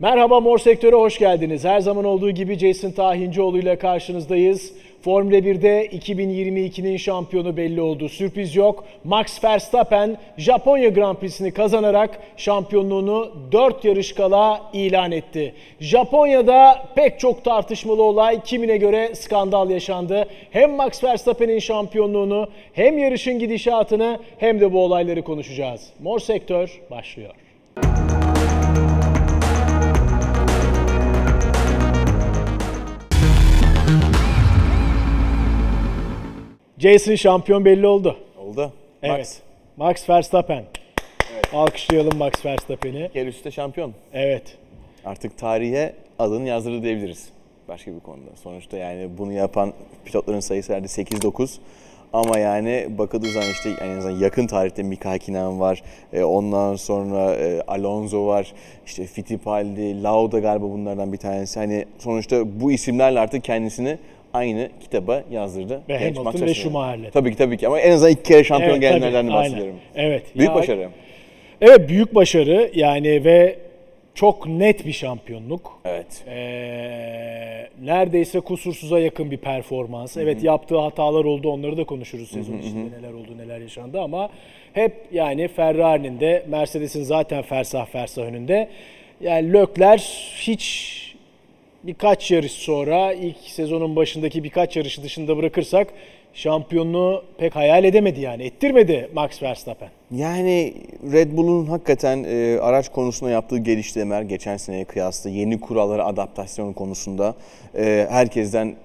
Merhaba Mor Sektör'e hoş geldiniz. Her zaman olduğu gibi Jason Tahincioğlu ile karşınızdayız. Formula 1'de 2022'nin şampiyonu belli oldu. Sürpriz yok. Max Verstappen Japonya Grand Prix'sini kazanarak şampiyonluğunu 4 yarış kala ilan etti. Japonya'da pek çok tartışmalı olay kimine göre skandal yaşandı. Hem Max Verstappen'in şampiyonluğunu hem yarışın gidişatını hem de bu olayları konuşacağız. Mor Sektör başlıyor. Jason şampiyon belli oldu. Oldu. Evet. Max. Max Verstappen. Alkışlayalım Max Verstappen'i. Yer üstte şampiyon. Evet. Artık tarihe adını yazdırdı diyebiliriz. Başka bir konuda. Sonuçta yani bunu yapan pilotların sayısı herhalde 8-9. Ama yani bakıldığı zaman işte en azından yakın tarihte Mika Hakkinen var. E, ondan sonra e, Alonso var. İşte Fittipaldi, Lauda galiba bunlardan bir tanesi. Hani sonuçta bu isimlerle artık kendisini aynı kitaba yazdırdı. Ve Genç Hamilton ve. Schumacher'le. Tabii ki tabii ki ama en azından iki kere şampiyon Evet, gelenlerden tabii, bahsediyorum. aynen. Evet. Büyük Ya- başarı. Evet büyük başarı yani ve çok net bir şampiyonluk. Evet. Ee, neredeyse kusursuza yakın bir performans. Evet yaptığı hatalar oldu onları da konuşuruz sezon içinde neler oldu neler yaşandı ama hep yani Ferrari'nin de Mercedes'in zaten fersah fersah önünde. Yani Lökler hiç birkaç yarış sonra ilk sezonun başındaki birkaç yarışı dışında bırakırsak şampiyonluğu pek hayal edemedi yani ettirmedi Max Verstappen. Yani Red Bull'un hakikaten e, araç konusunda yaptığı geliştirmeler geçen seneye kıyasla yeni kurallara adaptasyon konusunda e, herkesten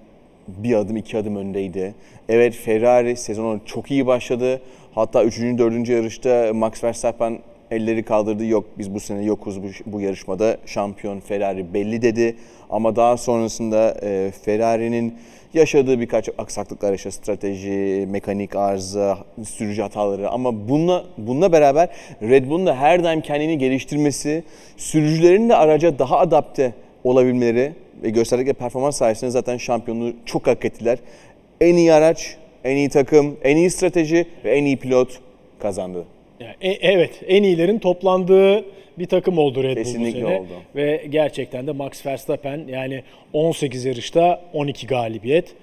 bir adım iki adım öndeydi. Evet Ferrari sezonu çok iyi başladı. Hatta 3. 4. yarışta Max Verstappen elleri kaldırdı. Yok biz bu sene yokuz bu, bu yarışmada şampiyon Ferrari belli dedi. Ama daha sonrasında e, Ferrari'nin yaşadığı birkaç aksaklıklar işte strateji, mekanik arıza, sürücü hataları ama bununla, bununla beraber Red Bull'un da her daim kendini geliştirmesi, sürücülerin de araca daha adapte olabilmeleri ve gösterdikleri performans sayesinde zaten şampiyonluğu çok hak ettiler. En iyi araç, en iyi takım, en iyi strateji ve en iyi pilot kazandı. Yani, e- evet en iyilerin toplandığı bir takım oldu Red Bull bu sene. oldu. Ve gerçekten de Max Verstappen yani 18 yarışta 12 galibiyet.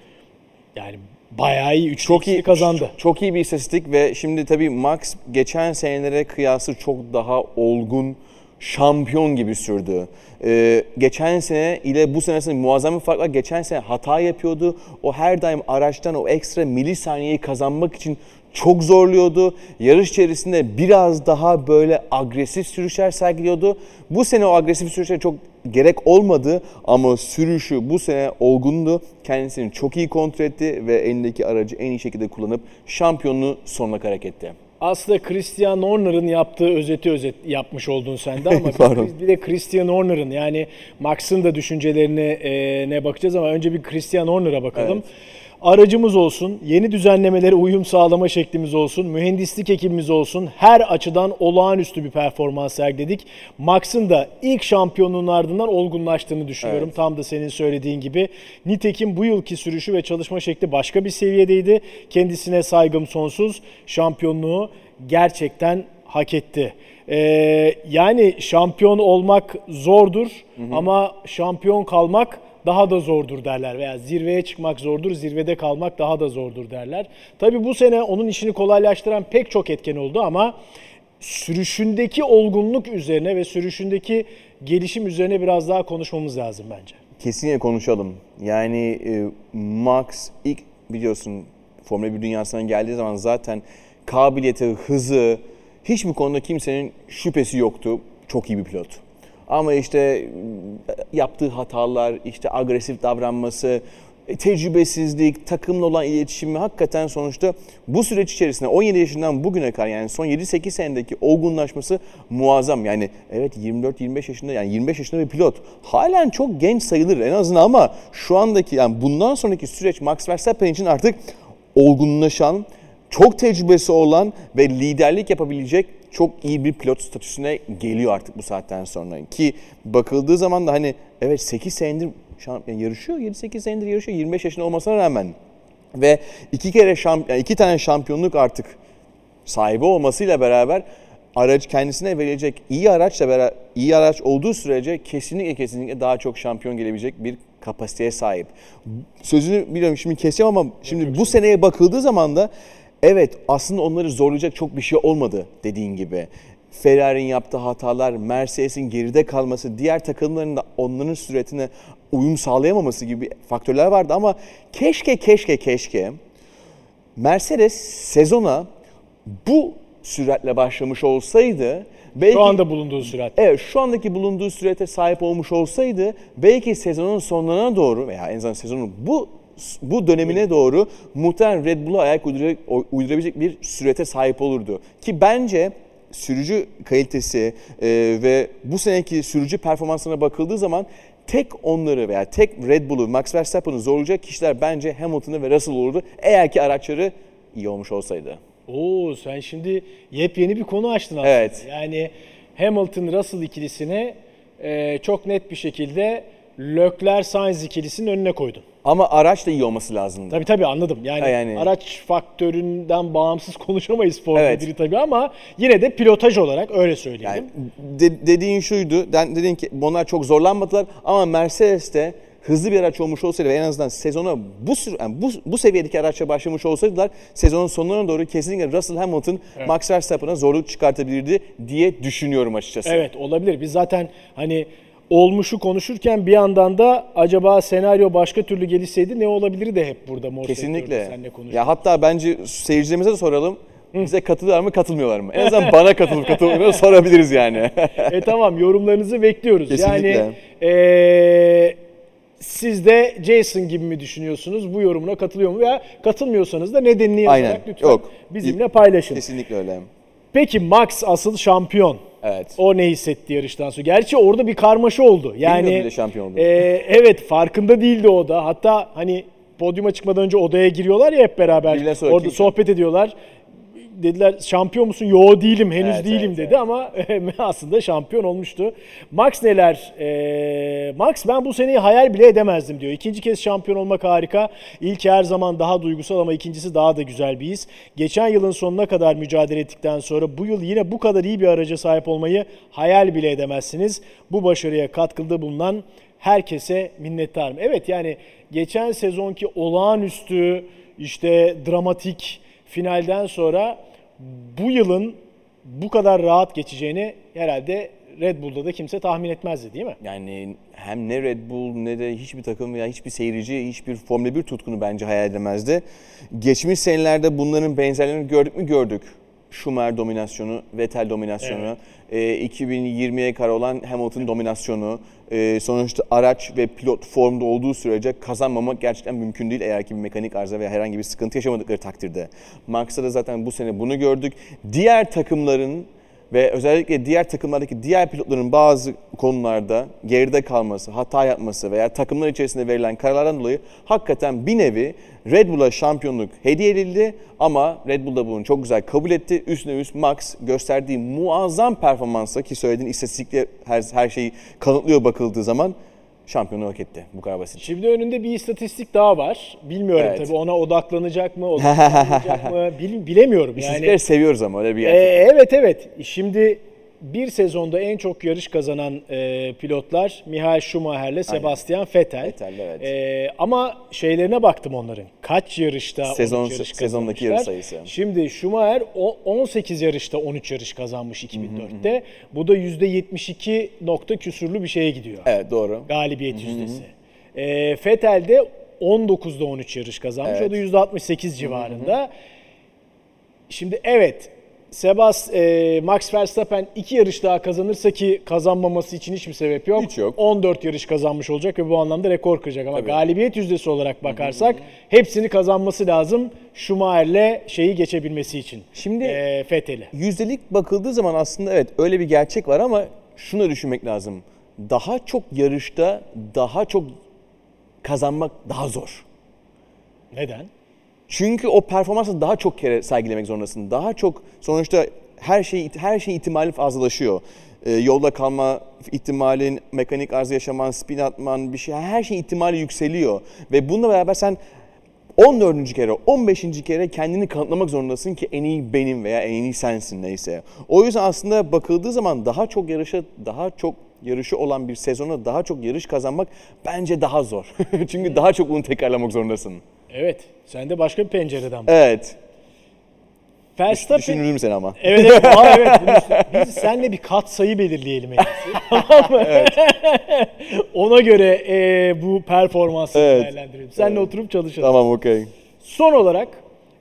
Yani bayağı iyi 3 Çok iyi kazandı. Çok iyi bir istatistik ve şimdi tabii Max geçen senelere kıyasla çok daha olgun şampiyon gibi sürdü. Ee, geçen sene ile bu sene arasında muazzam bir fark var. Geçen sene hata yapıyordu. O her daim araçtan o ekstra milisaniyeyi kazanmak için çok zorluyordu. Yarış içerisinde biraz daha böyle agresif sürüşler sergiliyordu. Bu sene o agresif sürüşler çok gerek olmadı ama sürüşü bu sene olgundu. Kendisini çok iyi kontrol etti ve elindeki aracı en iyi şekilde kullanıp şampiyonluğu sonuna kadar hak etti. Aslında Christian Horner'ın yaptığı özeti özet yapmış oldun sen de ama bir de Christian Horner'ın yani Max'ın da düşüncelerine e, ne bakacağız ama önce bir Christian Horner'a bakalım. Evet. Aracımız olsun, yeni düzenlemelere uyum sağlama şeklimiz olsun, mühendislik ekibimiz olsun her açıdan olağanüstü bir performans sergiledik. Max'ın da ilk şampiyonluğun ardından olgunlaştığını düşünüyorum. Evet. Tam da senin söylediğin gibi. Nitekim bu yılki sürüşü ve çalışma şekli başka bir seviyedeydi. Kendisine saygım sonsuz. Şampiyonluğu gerçekten hak etti. Ee, yani şampiyon olmak zordur ama şampiyon kalmak daha da zordur derler veya zirveye çıkmak zordur, zirvede kalmak daha da zordur derler. Tabii bu sene onun işini kolaylaştıran pek çok etken oldu ama sürüşündeki olgunluk üzerine ve sürüşündeki gelişim üzerine biraz daha konuşmamız lazım bence. Kesinlikle konuşalım. Yani e, Max ilk biliyorsun Formula 1 dünyasına geldiği zaman zaten kabiliyeti, hızı hiçbir konuda kimsenin şüphesi yoktu. Çok iyi bir pilot. Ama işte e, yaptığı hatalar, işte agresif davranması, e, tecrübesizlik, takımla olan iletişimi hakikaten sonuçta bu süreç içerisinde 17 yaşından bugüne kadar yani son 7-8 senedeki olgunlaşması muazzam. Yani evet 24-25 yaşında yani 25 yaşında bir pilot. Halen çok genç sayılır en azından ama şu andaki yani bundan sonraki süreç Max Verstappen için artık olgunlaşan, çok tecrübesi olan ve liderlik yapabilecek çok iyi bir pilot statüsüne geliyor artık bu saatten sonra. Ki bakıldığı zaman da hani evet 8 senedir şamp- yani yarışıyor, 7-8 senedir yarışıyor 25 yaşında olmasına rağmen. Ve iki kere şamp yani iki tane şampiyonluk artık sahibi olmasıyla beraber aracı kendisine verilecek iyi araçla beraber iyi araç olduğu sürece kesinlikle kesinlikle daha çok şampiyon gelebilecek bir kapasiteye sahip. Sözünü biliyorum şimdi keseceğim ama şimdi bu seneye bakıldığı zaman da evet aslında onları zorlayacak çok bir şey olmadı dediğin gibi. Ferrari'nin yaptığı hatalar, Mercedes'in geride kalması, diğer takımların da onların süretine uyum sağlayamaması gibi faktörler vardı ama keşke keşke keşke Mercedes sezona bu süratle başlamış olsaydı belki Şu anda bulunduğu sürat. Evet şu andaki bulunduğu sürete sahip olmuş olsaydı belki sezonun sonlarına doğru veya en azından sezonun bu bu dönemine doğru muhtemelen Red Bull'a ayak uydurabilecek bir sürete sahip olurdu. Ki bence sürücü kalitesi e, ve bu seneki sürücü performansına bakıldığı zaman tek onları veya tek Red Bull'u, Max Verstappen'ı zorlayacak kişiler bence Hamilton'ı ve Russell olurdu. Eğer ki araçları iyi olmuş olsaydı. Oo sen şimdi yepyeni bir konu açtın aslında. Evet. Yani Hamilton-Russell ikilisini e, çok net bir şekilde Leclerc-Sainz ikilisinin önüne koydun. Ama araç da iyi olması lazımdı. Tabii tabii anladım. Yani, Ha, yani- araç faktöründen bağımsız konuşamayız Formula Evet. 1'i tabii ama yine de pilotaj olarak öyle söyleyelim. Yani de- dediğin şuydu, den- dedin ki bunlar çok zorlanmadılar ama Mercedes de hızlı bir araç olmuş olsaydı ve en azından sezona bu sür- yani bu, bu seviyedeki araçla başlamış olsaydılar sezonun sonlarına doğru kesinlikle Russell Hamilton Max Verstappen'a zorluk çıkartabilirdi diye düşünüyorum açıkçası. Evet olabilir. Biz zaten hani olmuşu konuşurken bir yandan da acaba senaryo başka türlü gelişseydi ne olabilir de hep burada mor Kesinlikle. sektörde seninle konuşuyoruz. Ya hatta bence seyircilerimize de soralım. Bize katılıyorlar mı, katılmıyorlar mı? En azından bana katılıp katılmıyorlar sorabiliriz yani. e tamam yorumlarınızı bekliyoruz. Kesinlikle. Yani e, siz de Jason gibi mi düşünüyorsunuz? Bu yorumuna katılıyor mu? Veya katılmıyorsanız da nedenini yazarak Aynen. lütfen Yok. bizimle paylaşın. Kesinlikle öyle. Peki Max asıl şampiyon. Evet. O ne hissetti yarıştan sonra? Gerçi orada bir karmaşa oldu. Yani bile şampiyon olduğunu. e, evet farkında değildi o da. Hatta hani podyuma çıkmadan önce odaya giriyorlar ya hep beraber. Sonra Orada sohbet ediyorlar. Dediler şampiyon musun? Yo değilim henüz Evet, değilim evet, dedi ama aslında şampiyon olmuştu. Max neler? E, Max ben bu seneyi hayal bile edemezdim diyor. İkinci kez şampiyon olmak harika. İlki her zaman daha duygusal ama ikincisi daha da güzel bir his. Geçen yılın sonuna kadar mücadele ettikten sonra bu yıl yine bu kadar iyi bir araca sahip olmayı hayal bile edemezsiniz. Bu başarıya katkıda bulunan herkese minnettarım. Evet yani geçen sezonki olağanüstü işte dramatik finalden sonra bu yılın bu kadar rahat geçeceğini herhalde Red Bull'da da kimse tahmin etmezdi değil mi? Yani hem ne Red Bull ne de hiçbir takım veya hiçbir seyirci, hiçbir Formula 1 tutkunu bence hayal edemezdi. Geçmiş senelerde bunların benzerlerini gördük mü gördük. Schumacher dominasyonu, Vettel dominasyonu, e, 2020'ye kadar olan Hamilton dominasyonu, e, sonuçta araç ve pilot formda olduğu sürece kazanmamak gerçekten mümkün değil eğer ki bir mekanik arıza veya herhangi bir sıkıntı yaşamadıkları takdirde. Max'ta da zaten bu sene bunu gördük. Diğer takımların ve özellikle diğer takımlardaki diğer pilotların bazı konularda geride kalması, hata yapması veya takımlar içerisinde verilen kararlardan dolayı hakikaten bir nevi Red Bull'a şampiyonluk hediye edildi ama Red Bull da bunu çok güzel kabul etti. Üstüne üst Max gösterdiği muazzam performansla ki söylediğin istatistikle her, her şeyi kanıtlıyor bakıldığı zaman şampiyonluğu hak etti. Bu kadar basit. Şimdi önünde bir istatistik daha var. Bilmiyorum Evet. tabii ona odaklanacak mı, odaklanmayacak mı bil- bilemiyorum. İstatistikleri Yani, seviyoruz ama öyle bir Ee, gerçek. evet evet. Şimdi bir sezonda en çok yarış kazanan e, pilotlar Michael Schumacher'le Sebastian Vettel. Vettel, evet. Ee, ama şeylerine baktım onların. Kaç yarışta Sezon- 13 yarış sezondaki yarış sayısı. Şimdi Schumacher o- 18 yarışta 13 yarış kazanmış 2004'te. Bu da %72 nokta küsurlu bir şeye gidiyor. Evet doğru. Galibiyet yüzdesi. E, Vettel de 19'da 13 yarış kazanmış. Evet. O da %68 civarında. Şimdi evet Sebas, e, Max Verstappen iki yarış daha kazanırsa ki kazanmaması için hiçbir sebep yok. Hiç yok. 14 yarış kazanmış olacak ve bu anlamda rekor kıracak. Ama Tabii. galibiyet yüzdesi olarak bakarsak hepsini kazanması lazım Schumacher'le şeyi geçebilmesi için. Şimdi- e, Vettel'i. Yüzdelik bakıldığı zaman aslında evet öyle bir gerçek var ama şunu düşünmek lazım. Daha çok yarışta daha çok kazanmak daha zor. Neden? Çünkü o performansı daha çok kere sergilemek zorundasın. Daha çok sonuçta her şey her şey ihtimali fazlalaşıyor. Ee, yolda kalma ihtimalin, mekanik arıza yaşaman, spin atman, bir şey her şey ihtimali yükseliyor. Ve bununla beraber sen 14. kere, 15. kere kendini kanıtlamak zorundasın ki en iyi benim veya en iyi sensin neyse. O yüzden aslında bakıldığı zaman daha çok yarışa, daha çok yarışı olan bir sezona daha çok yarış kazanmak bence daha zor. Çünkü daha çok bunu tekrarlamak zorundasın. Evet. Sen de başka bir pencereden bak. Evet. Verstappen Düşünürüm seni ama. Evet evet. Aa, evet. Bunu Biz seninle bir kat sayı belirleyelim en tamam mı? Ona göre e, bu performansı Evet. değerlendirelim. Seninle oturup çalışalım. Tamam okey. Son olarak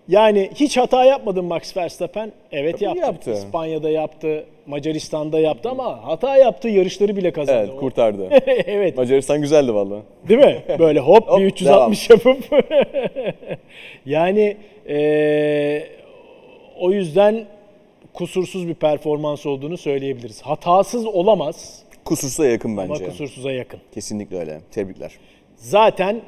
yani hiç hata yapmadın Max Verstappen. Evet Tabii yaptı. yaptı. İspanya'da yaptı, Macaristan'da yaptı ama hata yaptığı yarışları bile kazandı. Evet kurtardı. evet. Macaristan güzeldi valla. Değil mi? Böyle hop, Hop, bir 360 yapıp. yani eee, o yüzden kusursuz bir performans olduğunu söyleyebiliriz. Hatasız olamaz Kusursuza yakın ama bence. kusursuza yakın. Kesinlikle öyle. Tebrikler. Zaten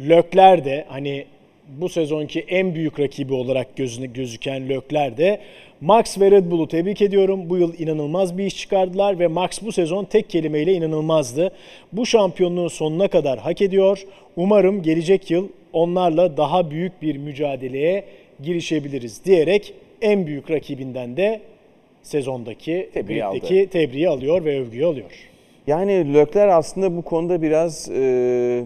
Lökler de hani bu sezonki en büyük rakibi olarak gözüne gözüken Lökler de Max ve Red Bull'u tebrik ediyorum. Bu yıl inanılmaz bir iş çıkardılar ve Max bu sezon tek kelimeyle inanılmazdı. Bu şampiyonluğu sonuna kadar hak ediyor. Umarım gelecek yıl onlarla daha büyük bir mücadeleye girişebiliriz diyerek en büyük rakibinden de sezondaki Tebriği aldı. tebriği alıyor ve övgüyü alıyor. Yani Lökler aslında bu konuda biraz e,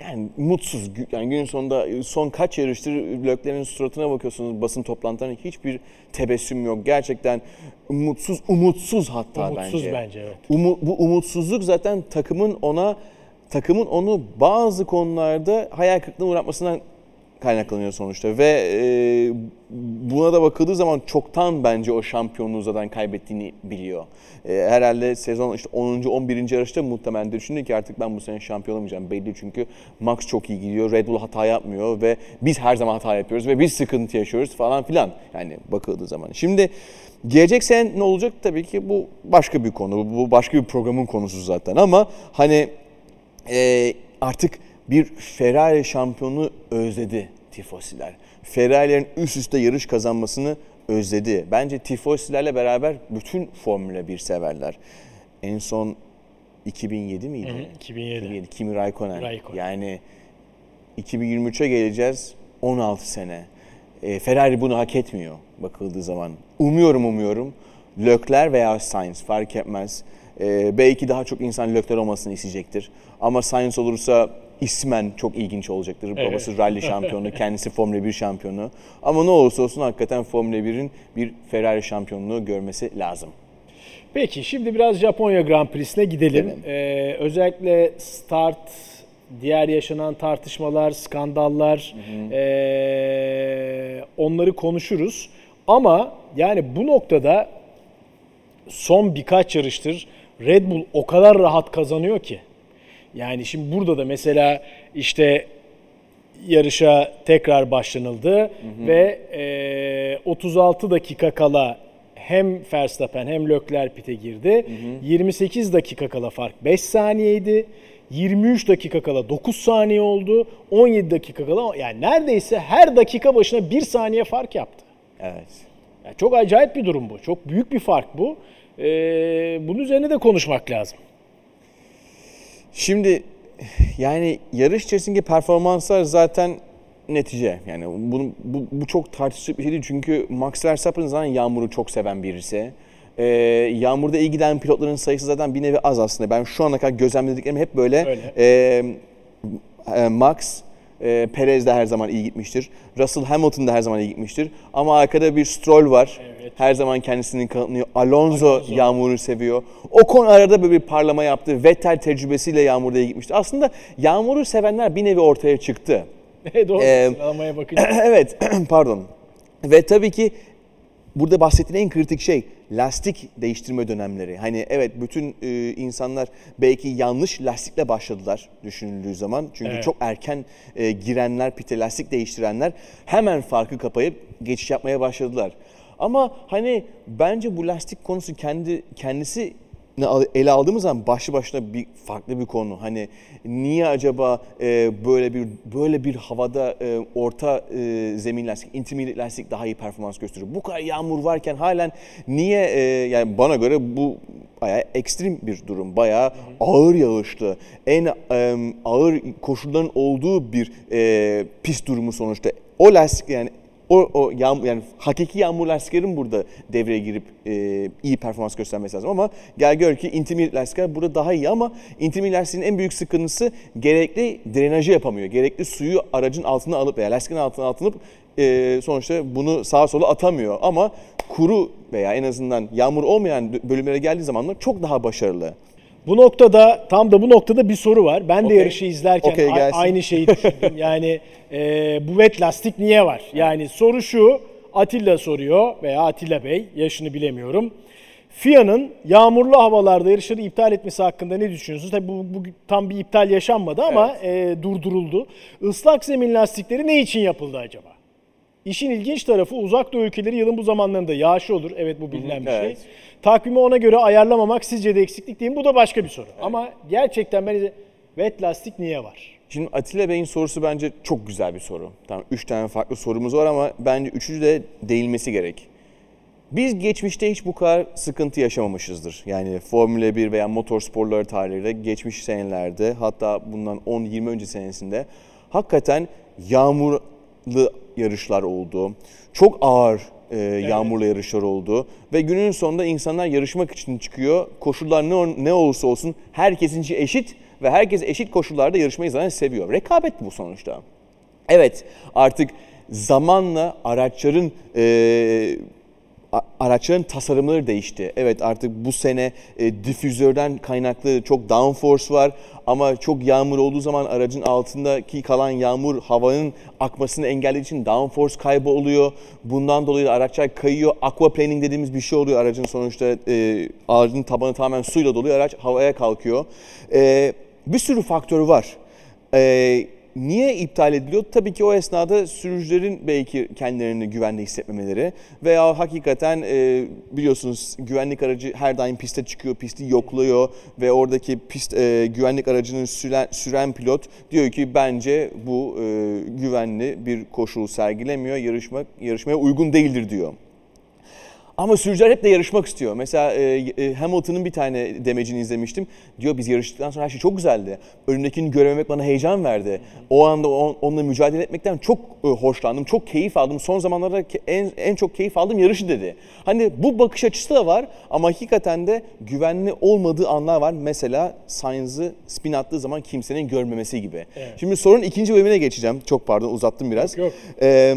yani mutsuz. Yani gün sonunda son kaç yarıştır Lökler'in suratına bakıyorsunuz basın toplantılarında hiçbir tebessüm yok. Gerçekten mutsuz, umutsuz hatta Umutsuz bence. bence, evet. Umu- bu umutsuzluk zaten takımın ona takımın onu bazı konularda hayal kırıklığına uğratmasından kaynaklanıyor sonuçta ve e, buna da bakıldığı zaman çoktan bence o şampiyonluğu zaten kaybettiğini biliyor. E, herhalde sezon işte 10. 11. yarışta muhtemelen düşündü ki artık ben bu sene şampiyon olamayacağım belli çünkü Max çok iyi gidiyor, Red Bull hata yapmıyor ve biz her zaman hata yapıyoruz ve biz sıkıntı yaşıyoruz falan filan yani bakıldığı zaman. Şimdi gelecek sene ne olacak tabii ki bu başka bir konu, bu başka bir programın konusu zaten ama hani e, artık bir Ferrari şampiyonu özledi tifosiler. Ferrari'lerin üst üste yarış kazanmasını özledi. Bence tifosilerle beraber bütün Formula 1 severler. En son 2007 miydi? 2007. Kimi Raikkonen. Raikkonen. Yani 2023'e geleceğiz 16 sene. E, Ferrari bunu hak etmiyor bakıldığı zaman. Umuyorum umuyorum. Lökler veya Sainz fark etmez. E, belki daha çok insan Lökler olmasını isteyecektir. Ama Sainz olursa ismen çok ilginç olacaktır. Evet. Babası rally şampiyonu, kendisi Formula 1 şampiyonu. Ama ne olursa olsun hakikaten Formula 1'in bir Ferrari şampiyonluğu görmesi lazım. Peki şimdi biraz Japonya Grand Prix'sine gidelim. Gidelim. Ee, özellikle start, diğer yaşanan tartışmalar, skandallar ee, onları konuşuruz. Ama yani bu noktada son birkaç yarıştır Red Bull o kadar rahat kazanıyor ki. Yani şimdi burada da mesela işte yarışa tekrar başlanıldı ve e, 36 dakika kala hem Verstappen hem Leclerc pite girdi. 28 dakika kala fark 5 saniyeydi. 23 dakika kala 9 saniye oldu. 17 dakika kala yani neredeyse her dakika başına 1 saniye fark yaptı. Evet. Yani çok acayip bir durum bu. Çok büyük bir fark bu. Ee, bunun üzerine de konuşmak lazım. Şimdi yani yarış içerisindeki performanslar zaten netice. Yani bunu, bu, bu çok tartışılacak bir şey değil. Çünkü Max Verstappen zaten yağmuru çok seven birisi. Ee, yağmurda iyi giden pilotların sayısı zaten bir nevi az aslında. Ben şu ana kadar gözlemlediklerim hep böyle. Öyle. Ee, e, Max, e, Perez de her zaman iyi gitmiştir. Russell Hamilton da her zaman iyi gitmiştir. Ama arkada bir Stroll var. Evet. Her zaman kendisini kanıtlıyor. Alonso, yağmuru seviyor. Ocon arada böyle bir parlama yaptı. Vettel tecrübesiyle yağmurda iyi gitmişti. Aslında yağmuru sevenler bir nevi ortaya çıktı. Doğru. Ee, Sıralamaya bakınca. evet, pardon. Ve tabii ki burada bahsettiğin en kritik şey lastik değiştirme dönemleri. Hani evet bütün e, insanlar belki yanlış lastikle başladılar düşünüldüğü zaman. Çünkü Evet. çok erken e, girenler, pite lastik değiştirenler hemen farkı kapayıp geçiş yapmaya başladılar. Ama hani bence bu lastik konusu kendi kendisi ele aldığımız zaman başlı başına bir farklı bir konu. Hani niye acaba e, böyle bir böyle bir havada e, orta e, zemin lastik, intermediate lastik daha iyi performans gösteriyor? Bu kadar yağmur varken halen niye e, yani bana göre bu bayağı ekstrem bir durum. Bayağı ağır yağışlı, en e, ağır koşulların olduğu bir e, pist durumu sonuçta. O lastik yani o, o yağmur, yani hakiki yağmur lastiklerin burada devreye girip e, iyi performans göstermesi lazım ama gel gör ki intermediate lastikler burada daha iyi ama intermediate lastiğin en büyük sıkıntısı gerekli drenajı yapamıyor. Gerekli suyu aracın altına alıp veya lastiğin altına atıp e, sonuçta bunu sağa sola atamıyor ama kuru veya en azından yağmur olmayan bölümlere geldiği zamanlar çok daha başarılı. Bu noktada tam da bu noktada bir soru var. Ben de yarışı izlerken Okey, a- aynı şeyi düşündüm. yani e, bu wet lastik niye var? Yani soru şu. Atilla soruyor veya Atilla Bey yaşını bilemiyorum. FIA'nın yağmurlu havalarda yarışları iptal etmesi hakkında ne düşünüyorsunuz? Tabii bu, bu tam bir iptal yaşanmadı ama e, durduruldu. Islak zemin lastikleri ne için yapıldı acaba? İşin ilginç tarafı uzak doğu ülkeleri yılın bu zamanlarında yağışı olur. Evet bu bilinen bir şey. evet. Takvimi ona göre ayarlamamak sizce de eksiklik değil mi? Bu da başka bir soru. Ama gerçekten ben wet lastik niye var? Şimdi Atilla Bey'in sorusu bence çok güzel bir soru. Tamam üç tane farklı sorumuz var ama bence üçüncü de değinmesi gerek. Biz geçmişte hiç bu kadar sıkıntı yaşamamışızdır. Yani Formula 1 veya motorsporları tarihinde geçmiş senelerde hatta bundan 10-20 önce senesinde hakikaten yağmurlu yarışlar oldu. Çok ağır e, yağmurlu yarışlar oldu. Ve günün sonunda insanlar yarışmak için çıkıyor. Koşullar ne, ne olursa olsun herkesin için eşit ve herkes eşit koşullarda yarışmayı zaten seviyor. Rekabet bu sonuçta. Evet artık zamanla araçların e, araçların tasarımları değişti. Evet artık bu sene e, difüzörden kaynaklı çok downforce var ama çok yağmur olduğu zaman aracın altındaki kalan yağmur havanın akmasını engellediği için downforce kaybı oluyor. Bundan dolayı araçlar kayıyor. Aquaplaning dediğimiz bir şey oluyor aracın sonuçta e, aracın tabanı tamamen suyla doluyor. Araç havaya kalkıyor. E, bir sürü faktörü var. E, Niye iptal ediliyor? Tabii ki o esnada sürücülerin belki kendilerini güvende hissetmemeleri veya hakikaten e, biliyorsunuz güvenlik aracı her daim piste çıkıyor, pisti yokluyor ve oradaki pist e, güvenlik aracını süren, süren pilot diyor ki bence bu e, güvenli bir koşu sergilemiyor, yarışmak yarışmaya uygun değildir diyor. Ama sürücüler hep de yarışmak istiyor. Mesela e, e, Hamilton'ın bir tane demecini izlemiştim. Diyor biz yarıştıktan sonra her şey çok güzeldi. Önümdekini görememek bana heyecan verdi. O anda on- onunla mücadele etmekten çok e, hoşlandım. Çok keyif aldım. Son zamanlarda en, en çok keyif aldığım yarışı dedi. Hani bu bakış açısı da var ama hakikaten de güvenli olmadığı anlar var. Mesela Sainz'ı spin attığı zaman kimsenin görmemesi gibi. Şimdi sorunun ikinci bölümüne geçeceğim. Çok pardon uzattım biraz. Yok, yok. Ee,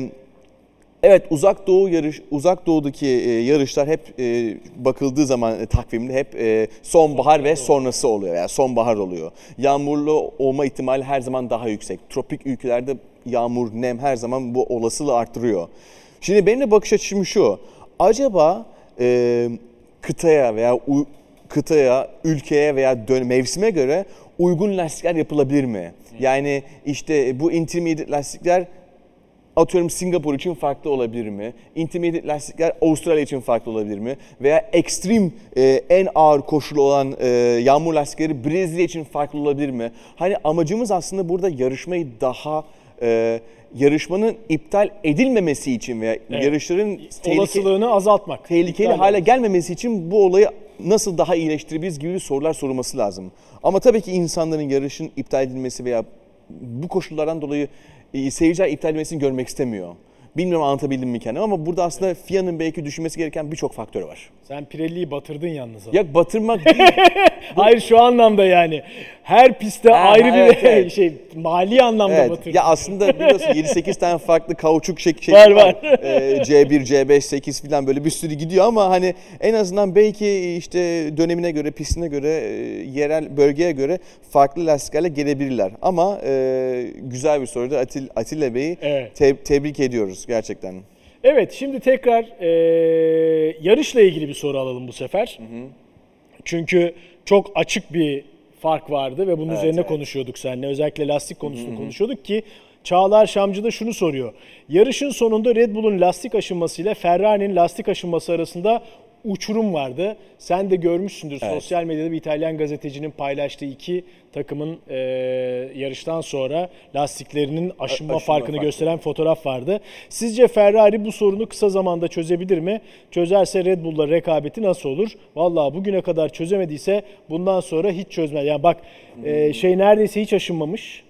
Evet uzak doğu yarış uzak doğudaki e, yarışlar hep e, bakıldığı zaman e, takvimde hep e, sonbahar ve sonrası oluyor. Yani sonbahar oluyor. Yağmurlu olma ihtimali her zaman daha yüksek. Tropik ülkelerde yağmur, nem her zaman bu olasılığı arttırıyor. Şimdi benim de bakış açım şu. Acaba e, kıtaya veya u- kıtaya, ülkeye veya dön mevsime göre uygun lastikler yapılabilir mi? Yani işte bu intermediate lastikler atıyorum Singapur için farklı olabilir mi? Intermediate lastikler Avustralya için farklı olabilir mi? Veya ekstrem e, en ağır koşulu olan e, yağmur lastikleri Brezilya için farklı olabilir mi? Hani amacımız aslında burada yarışmayı daha e, yarışmanın iptal edilmemesi için veya yarışların tehlike, Olasılığını azaltmak. tehlikeli İptal hale gelmemesi için bu olayı nasıl daha iyileştirebiliriz gibi sorular sorulması lazım. Ama tabii ki insanların yarışın iptal edilmesi veya bu koşullardan dolayı e, seyirciler iptal edilmesini görmek istemiyor. Bilmiyorum anlatabildim mi kendimi ama burada aslında FIA'nın belki düşünmesi gereken birçok faktör var. Sen Pirelli'yi batırdın yalnız. ama. Ya batırmak değil. Hayır şu anlamda yani. Her pistte Ha, ayrı bir evet, evet. şey mali anlamda evet. batırdın. Ya aslında biliyorsun 7-8 tane farklı kauçuk şek şey Var, var. Ee, C1, C5, 8 falan böyle bir sürü gidiyor ama hani en azından belki işte dönemine göre, pistine göre, e, yerel bölgeye göre farklı lastiklerle gelebilirler. Ama e, güzel bir soruydu. Atil, Atilla Bey'i Evet. te- tebrik ediyoruz gerçekten. Evet şimdi tekrar e, yarışla ilgili bir soru alalım bu sefer. Çünkü çok açık bir fark vardı ve bunun üzerine evet. konuşuyorduk seninle. Özellikle lastik konusunu konuşuyorduk ki Çağlar Şamcı da şunu soruyor. Yarışın sonunda Red Bull'un lastik aşınmasıyla Ferrari'nin lastik aşınması arasında uçurum vardı. Sen de görmüşsündür Evet. sosyal medyada bir İtalyan gazetecinin paylaştığı iki takımın e, yarıştan sonra lastiklerinin aşınma, aşınma farkını farkı. gösteren fotoğraf vardı. Sizce Ferrari bu sorunu kısa zamanda çözebilir mi? Çözerse Red Bull'la rekabeti nasıl olur? Vallahi bugüne kadar çözemediyse bundan sonra hiç çözmez. Yani bak e, şey neredeyse hiç aşınmamış.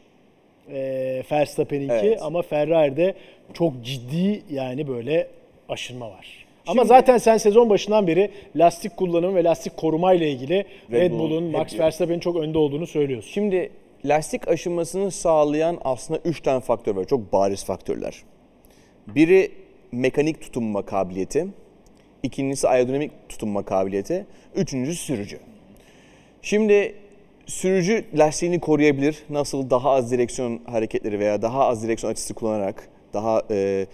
E, Verstappen'inki Evet. ama Ferrari'de çok ciddi yani böyle aşınma var. Ama zaten sen sezon başından beri lastik kullanımı ve lastik koruma ile ilgili Red Red, Bull'un Max. Verstappen'in çok önde olduğunu söylüyorsun. Şimdi lastik aşınmasını sağlayan aslında 3 tane faktör var. Çok bariz faktörler. Biri mekanik tutunma kabiliyeti. ikincisi aerodinamik tutunma kabiliyeti. Üçüncüsü sürücü. Şimdi sürücü lastiğini koruyabilir. Nasıl daha az direksiyon hareketleri veya daha az direksiyon açısı kullanarak, daha e,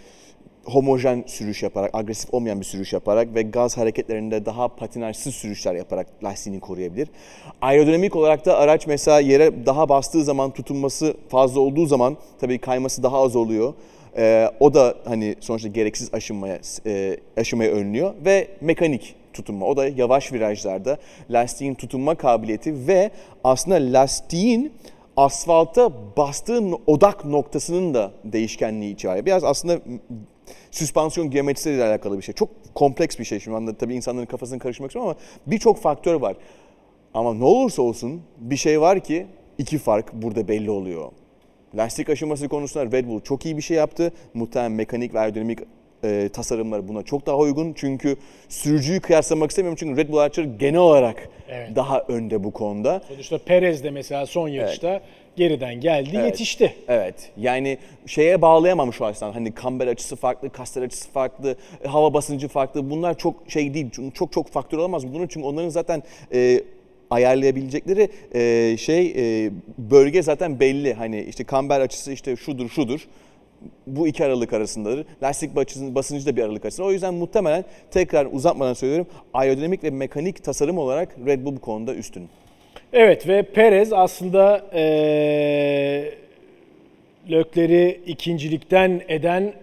homojen sürüş yaparak, agresif olmayan bir sürüş yaparak ve gaz hareketlerinde daha patinajsız sürüşler yaparak lastiğini koruyabilir. Aerodinamik olarak da araç mesela yere daha bastığı zaman tutunması fazla olduğu zaman tabii kayması daha az oluyor. Ee, o da hani sonuçta gereksiz aşınmaya e, aşınmayı önlüyor ve mekanik tutunma. O da yavaş virajlarda lastiğin tutunma kabiliyeti ve aslında lastiğin asfalta bastığı odak noktasının da değişkenliği içeriyor. Biraz aslında süspansiyon geometrisiyle alakalı bir şey. Çok kompleks bir şey şu anda tabii insanların kafasını karıştırmak istiyorum ama birçok faktör var. Ama ne olursa olsun bir şey var ki iki fark burada belli oluyor. Lastik aşıması konusunda Red Bull çok iyi bir şey yaptı. Muhtemelen mekanik ve aerodinamik e, tasarımları buna çok daha uygun. Çünkü sürücüyü kıyaslamak istemiyorum çünkü Red Bull araçları genel olarak Evet. daha önde bu konuda. Sonuçta Perez de mesela son yarışta geriden geldi, Evet. yetişti. Evet. Yani şeye bağlayamam şu açıdan. Hani kamber açısı farklı, kastel açısı farklı, e, hava basıncı farklı. Bunlar çok şey değil. Çok çok faktör olamaz bunun çünkü onların zaten e, ayarlayabilecekleri e, şey e, bölge zaten belli. Hani işte kamber açısı işte şudur şudur. Bu iki aralık arasındadır. Lastik basıncı da bir aralık arasında. O yüzden muhtemelen tekrar uzatmadan söylüyorum. Aerodinamik ve mekanik tasarım olarak Red Bull bu konuda üstün. Evet ve Perez aslında eee Lökleri ikincilikten eden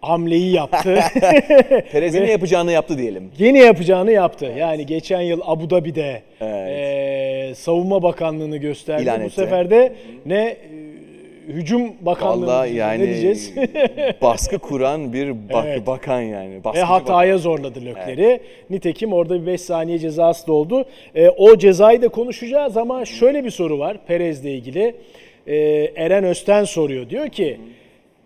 hamleyi yaptı. Perez'in ne yapacağını yaptı diyelim. Yeni yapacağını yaptı. Yani geçen yıl Abu Dhabi'de Evet. eee, Savunma Bakanlığı'nı gösterdi. İlan Bu etti. sefer de ne Hücum Bakanlığı Vallahi yani ne diyeceğiz? baskı kuran bir bak- Evet. bakan yani. Ve Baskıcı hataya zorladı Lökleri. Nitekim orada bir 5 saniye cezası da oldu. E, o cezayı da konuşacağız ama şöyle bir soru var Perez'le ilgili. E, Eren Östen soruyor. Diyor ki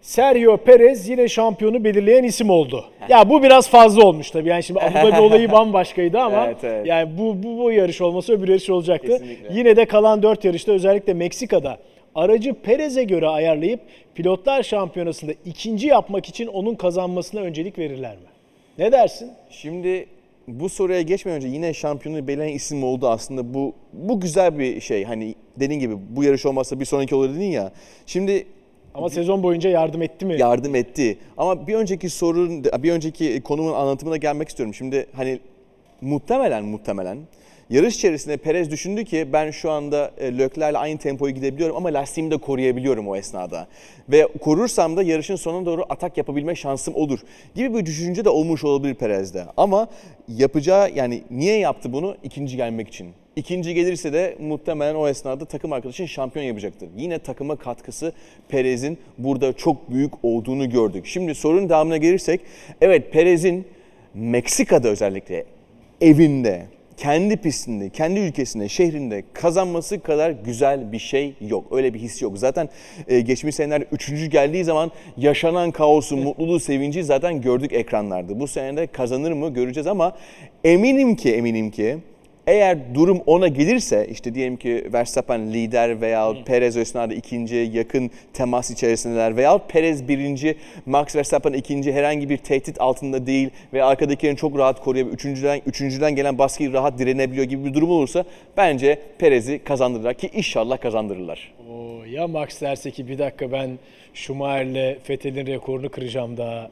Sergio Perez yine şampiyonu belirleyen isim oldu. Ya bu biraz fazla olmuş tabii. Yani şimdi Abu Dhabi olayı bambaşkaydı ama Evet, evet. yani bu, bu bu yarış olmasa öbür yarış olacaktı. Kesinlikle. Yine de kalan 4 yarışta özellikle Meksika'da aracı Perez'e göre ayarlayıp pilotlar şampiyonasında ikinci yapmak için onun kazanmasına öncelik verirler mi? Ne dersin? Şimdi bu soruya geçmeden önce yine şampiyonu belirleyen isim oldu aslında bu bu güzel bir şey. Hani dediğin gibi bu yarış olmazsa bir sonraki olur dedin ya. Şimdi Ama sezon boyunca yardım etti mi? yardım etti. Ama bir önceki sorun, bir önceki konumun anlatımına gelmek istiyorum. Şimdi hani muhtemelen muhtemelen yarış içerisinde Perez düşündü ki ben şu anda e, Lökler'le aynı tempoyu gidebiliyorum ama lastiğimi de koruyabiliyorum o esnada. Ve korursam da yarışın sonuna doğru atak yapabilme şansım olur gibi bir düşünce de olmuş olabilir Perez'de. Ama yapacağı yani niye yaptı bunu? İkinci gelmek için. İkinci gelirse de muhtemelen o esnada takım arkadaşın şampiyon yapacaktır. Yine takıma katkısı Perez'in burada çok büyük olduğunu gördük. Şimdi sorunun devamına gelirsek, evet Perez'in Meksika'da özellikle evinde, kendi pistinde, kendi ülkesinde, şehrinde kazanması kadar güzel bir şey yok. Öyle bir his yok. Zaten e, geçmiş senelerde üçüncü geldiği zaman yaşanan kaosu, mutluluğu, sevinci zaten gördük ekranlarda. Bu senede kazanır mı göreceğiz ama eminim ki, eminim ki eğer durum ona gelirse işte diyelim ki Verstappen lider veya Perez o esnada ikinci yakın temas içerisindeler veya Perez birinci, Max Verstappen ikinci herhangi bir tehdit altında değil ve arkadakilerini çok rahat koruyabiliyor. Üçüncüden, üçüncüden gelen baskıyı rahat direnebiliyor gibi bir durum olursa bence Perez'i kazandırırlar ki inşallah kazandırırlar. Oo, ya Max derse ki bir dakika ben Schumacher'le Vettel'in rekorunu kıracağım daha.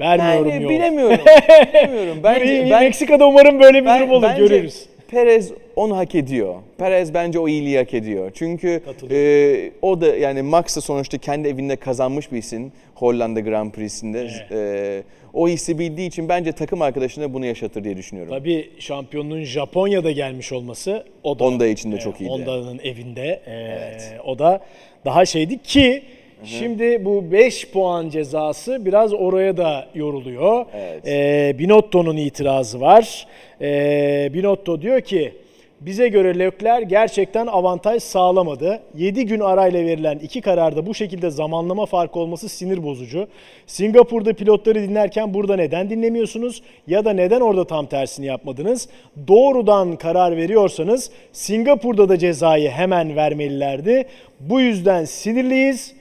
Vermiyorum Yani yol. bilemiyorum. bilemiyorum. Bence, ben, Meksika'da umarım böyle bir ben- durum olur bence görürüz. Perez onu hak ediyor. Perez bence o iyiliği hak ediyor. Çünkü e, o da yani Max da sonuçta kendi evinde kazanmış bir isim Hollanda Grand Prix'sinde. E, o hissi bildiği için bence takım arkadaşına bunu yaşatır diye düşünüyorum. Tabii şampiyonluğun Japonya'da gelmiş olması o da Honda için de e, çok iyiydi. Honda'nın evinde e, o da daha şeydi ki şimdi bu 5 puan cezası biraz oraya da yoruluyor. Evet. E, Binotto'nun itirazı var. E, Binotto diyor ki bize göre Leclerc gerçekten avantaj sağlamadı. 7 gün arayla verilen iki kararda bu şekilde zamanlama farkı olması sinir bozucu. Singapur'da pilotları dinlerken burada neden dinlemiyorsunuz? Ya da neden orada tam tersini yapmadınız? Doğrudan karar veriyorsanız Singapur'da da cezayı hemen vermelilerdi. Bu yüzden sinirliyiz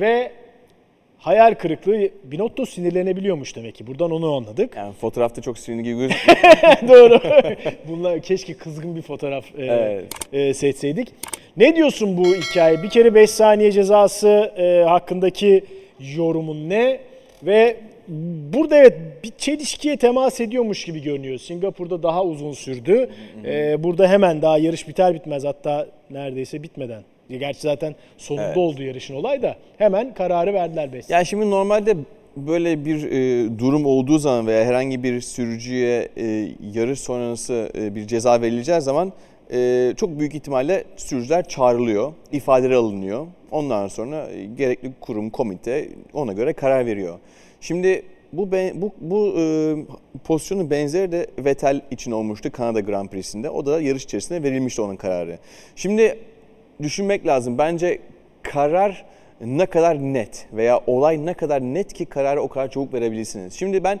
ve hayal kırıklığı Binotto sinirlenebiliyormuş demek ki. Buradan onu anladık. Yani fotoğrafta çok sinirli gibi gözüküyor. Doğru. Bunlar keşke kızgın bir fotoğraf e, Evet. e, seçseydik. Ne diyorsun bu hikaye? Bir kere 5 saniye cezası e, hakkındaki yorumun ne? Ve burada evet bir çelişkiye temas ediyormuş gibi görünüyor. Singapur'da daha uzun sürdü. E, burada hemen daha yarış biter bitmez hatta neredeyse bitmeden. Gerçi zaten sonunda Evet. oldu yarışın olay da hemen kararı verdiler 5 Yani şimdi normalde böyle bir e, durum olduğu zaman veya herhangi bir sürücüye e, yarış sonrası e, bir ceza verileceği zaman e, çok büyük ihtimalle sürücüler çağrılıyor, ifadeleri alınıyor. Ondan sonra e, gerekli kurum, komite ona göre karar veriyor. Şimdi bu ben- bu bu e, pozisyonun benzeri de Vettel için olmuştu Kanada Grand Prix'sinde. O da yarış içerisinde verilmişti onun kararı. Şimdi düşünmek lazım. Bence karar ne kadar net veya olay ne kadar net ki kararı o kadar çabuk verebilirsiniz. Şimdi ben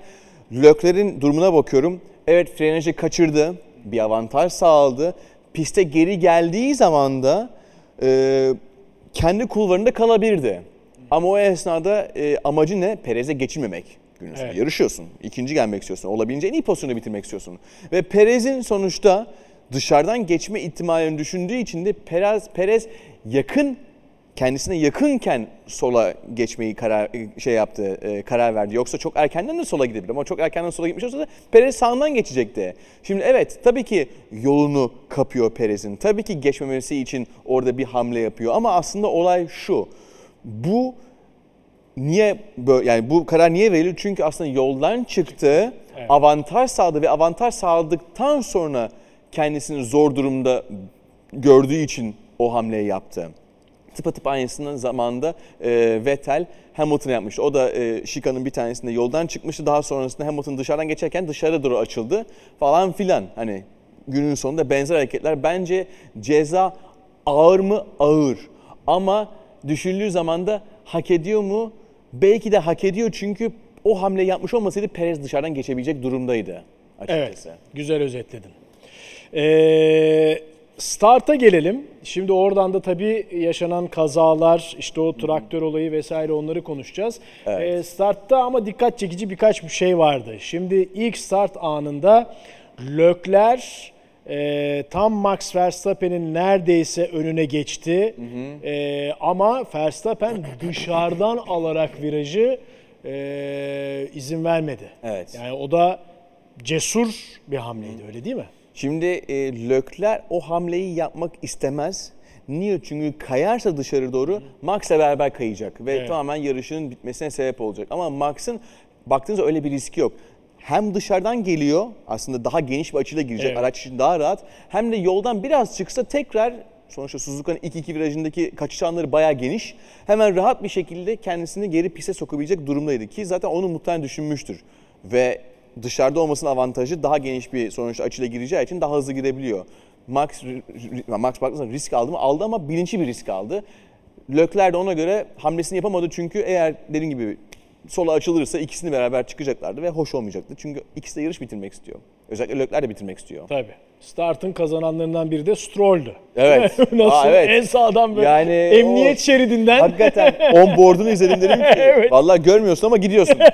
Leclerc'in durumuna bakıyorum. Evet frenajı kaçırdı, bir avantaj sağladı. Piste geri geldiği zaman da e, kendi kulvarında kalabilirdi. Ama o esnada e, amacı ne? Perez'e geçilmemek. Günün. Evet. Yarışıyorsun. ikinci gelmek istiyorsun. Olabildiğince en iyi pozisyonda bitirmek istiyorsun. Ve Perez'in sonuçta dışarıdan geçme ihtimalini düşündüğü için de Perez, Perez yakın kendisine yakınken sola geçmeyi karar şey yaptı, e, karar verdi. Yoksa çok erkenden de sola gidebilir ama çok erkenden sola gitmiş olsa da Perez sağından geçecekti. Şimdi evet tabii ki yolunu kapıyor Perez'in. Tabii ki geçmemesi için orada bir hamle yapıyor ama aslında olay şu. Bu niye böyle yani bu karar niye verildi? Çünkü aslında yoldan çıktı, Evet. avantaj sağladı ve avantaj sağladıktan sonra kendisini zor durumda gördüğü için o hamleyi yaptı. Tıpatıp aynısının zamanında e, Vettel Hamilton'a yapmıştı. O da e, şikanın bir tanesinde yoldan çıkmıştı. Daha sonrasında Hamilton dışarıdan geçerken dışarı doğru açıldı falan filan. Hani günün sonunda benzer hareketler. Bence ceza ağır mı? Ağır. Ama düşündüğü zaman da hak ediyor mu? Belki de hak ediyor çünkü o hamle yapmış olmasaydı Perez dışarıdan geçebilecek durumdaydı açıkçası. Evet, güzel özetledin. Ee, start'a gelelim. Şimdi oradan da tabii yaşanan kazalar, işte o traktör olayı vesaire onları konuşacağız. Evet. Ee, start'ta ama dikkat çekici birkaç bir şey vardı. Şimdi ilk start anında Leclerc e, tam Max Verstappen'in neredeyse önüne geçti. E, ama Verstappen dışarıdan alarak virajı e, izin vermedi. Evet. Yani o da cesur bir hamleydi öyle değil mi? Şimdi e, Leclerc o hamleyi yapmak istemez. Niye? Çünkü kayarsa dışarı doğru Max'la beraber kayacak ve Evet. tamamen yarışın bitmesine sebep olacak. Ama Max'ın baktığınızda öyle bir riski yok. Hem dışarıdan geliyor aslında daha geniş bir açıyla girecek Evet. araç için daha rahat. Hem de yoldan biraz çıksa tekrar sonuçta Suzuka'nın 2-2 virajındaki kaçış alanları bayağı geniş. Hemen rahat bir şekilde kendisini geri piste sokabilecek durumdaydı ki zaten onu muhtemelen düşünmüştür. Ve dışarıda olmasının avantajı daha geniş bir sonuçta açıyla gireceği için daha hızlı girebiliyor. Max Max baktığınızda risk aldı mı? Aldı ama bilinçli bir risk aldı. Leclerc de ona göre hamlesini yapamadı çünkü eğer dediğim gibi sola açılırsa ikisini beraber çıkacaklardı ve hoş olmayacaktı. Çünkü ikisi de yarış bitirmek istiyor. Özellikle Leclerc de bitirmek istiyor. Tabii. Start'ın kazananlarından biri de Stroll'dü. Evet. Nasıl? Aa, evet. En sağdan böyle Yani emniyet o- şeridinden. Hakikaten on board'unu izledim dedim ki Evet. vallahi görmüyorsun ama gidiyorsun.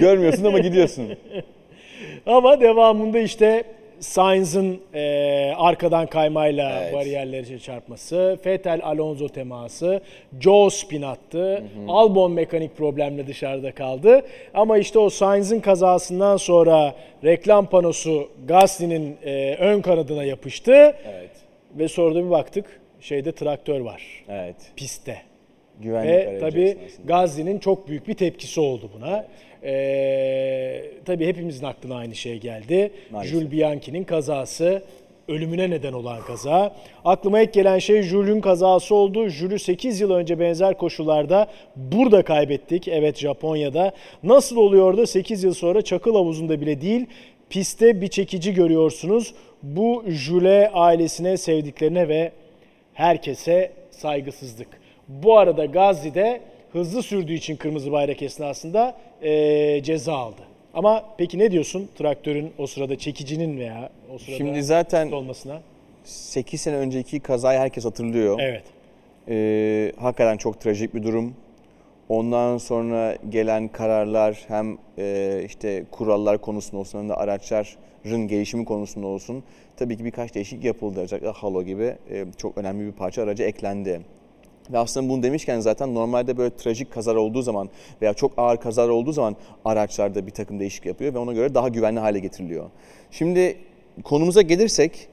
Görmüyorsun ama gidiyorsun. Ama devamında işte Sainz'ın e, arkadan kaymayla Evet. bariyerleri çarpması, Vettel Alonso teması, Joe spin attı, Albon mekanik problemle dışarıda kaldı. Ama işte o Sainz'ın kazasından sonra reklam panosu Gasly'nin e, ön kanadına yapıştı Evet. ve sonra da bir baktık şeyde traktör var Evet. pistte. Güvenlik Ve tabii esnasında. Gazli'nin çok büyük bir tepkisi oldu buna. Ee, tabii hepimizin aklına aynı şey geldi. Maalesef. Jules Bianchi'nin kazası, ölümüne neden olan kaza. Aklıma ilk gelen şey Jules'ün kazası oldu. Jules'ü 8 yıl önce benzer koşullarda burada kaybettik. Evet Japonya'da. Nasıl oluyor da 8 yıl sonra çakıl havuzunda bile değil, pistte bir çekici görüyorsunuz. Bu Jules ailesine, sevdiklerine ve herkese saygısızlık. Bu arada Gazli'de hızlı sürdüğü için kırmızı bayrak esnasında eee, ceza aldı. Ama peki ne diyorsun traktörün o sırada çekicinin veya o sırada Şimdi zaten olmasına? 8 sene önceki kazayı herkes hatırlıyor. Evet. Ee, hakikaten çok trajik bir durum. Ondan sonra gelen kararlar hem e, işte kurallar konusunda olsun hem de araçların gelişimi konusunda olsun tabii ki birkaç değişik yapıldı. Özellikle halo gibi e, çok önemli bir parça araca eklendi. Ve aslında bunu demişken zaten normalde böyle trajik kazar olduğu zaman veya çok ağır kazar olduğu zaman araçlarda bir takım değişik yapıyor ve ona göre daha güvenli hale getiriliyor. Şimdi konumuza gelirsek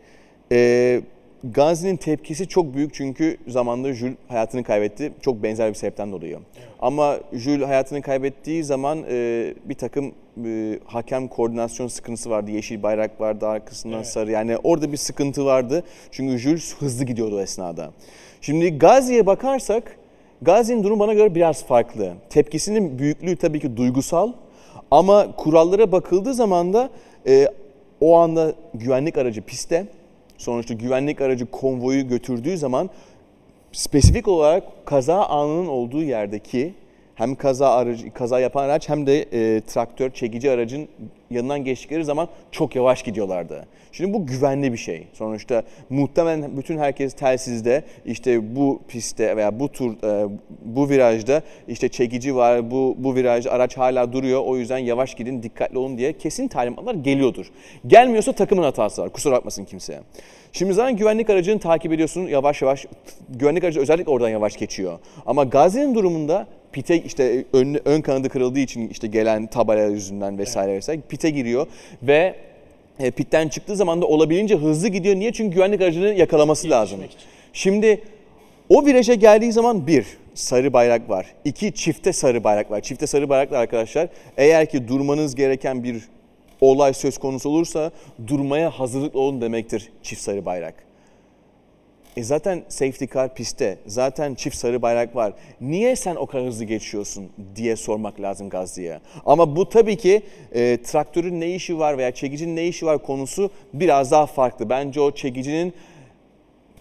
Gazi'nin tepkisi çok büyük çünkü zamanında Jules hayatını kaybetti. Çok benzer bir sebepten dolayı. Ama Jules hayatını kaybettiği zaman e, bir takım e, hakem koordinasyon sıkıntısı vardı. Yeşil bayrak vardı arkasından Evet. sarı. Yani orada bir sıkıntı vardı. Çünkü Jules hızlı gidiyordu o esnada. Şimdi Gazi'ye bakarsak Gazi'nin durumu bana göre biraz farklı. Tepkisinin büyüklüğü tabii ki duygusal ama kurallara bakıldığı zaman da e, o anda güvenlik aracı pistte. Sonuçta güvenlik aracı konvoyu götürdüğü zaman spesifik olarak kaza anının olduğu yerdeki hem kaza aracı kaza yapan araç hem de e, traktör çekici aracın yanından geçtikleri zaman çok yavaş gidiyorlardı. Şimdi bu güvenli bir şey. Sonuçta muhtemelen bütün herkes telsizde işte bu pistte veya bu tur e, bu virajda işte çekici var. Bu bu virajda araç hala duruyor. O yüzden yavaş gidin, dikkatli olun diye kesin talimatlar geliyordur. Gelmiyorsa takımın hatası var. Kusura bakmasın kimse. Şimdi zaten güvenlik aracını takip ediyorsun yavaş yavaş. Güvenlik aracı özellikle oradan yavaş geçiyor. Ama Gazi'nin durumunda pite işte ön, ön kanadı kırıldığı için işte gelen tabela yüzünden vesaire vesaire pite giriyor ve e, pitten çıktığı zaman da olabildiğince hızlı gidiyor. Niye? Çünkü güvenlik aracını yakalaması lazım. için. Şimdi o viraja geldiği zaman bir, sarı bayrak var. İki, çifte sarı bayrak var. Çifte sarı bayraklar arkadaşlar eğer ki durmanız gereken bir olay söz konusu olursa durmaya hazırlıklı olun demektir çift sarı bayrak. E zaten safety car pistte, zaten çift sarı bayrak var. Niye sen o kadar hızlı geçiyorsun diye sormak lazım Gazli'ye. Ama bu tabii ki e, traktörün ne işi var veya çekicinin ne işi var konusu biraz daha farklı. Bence o çekicinin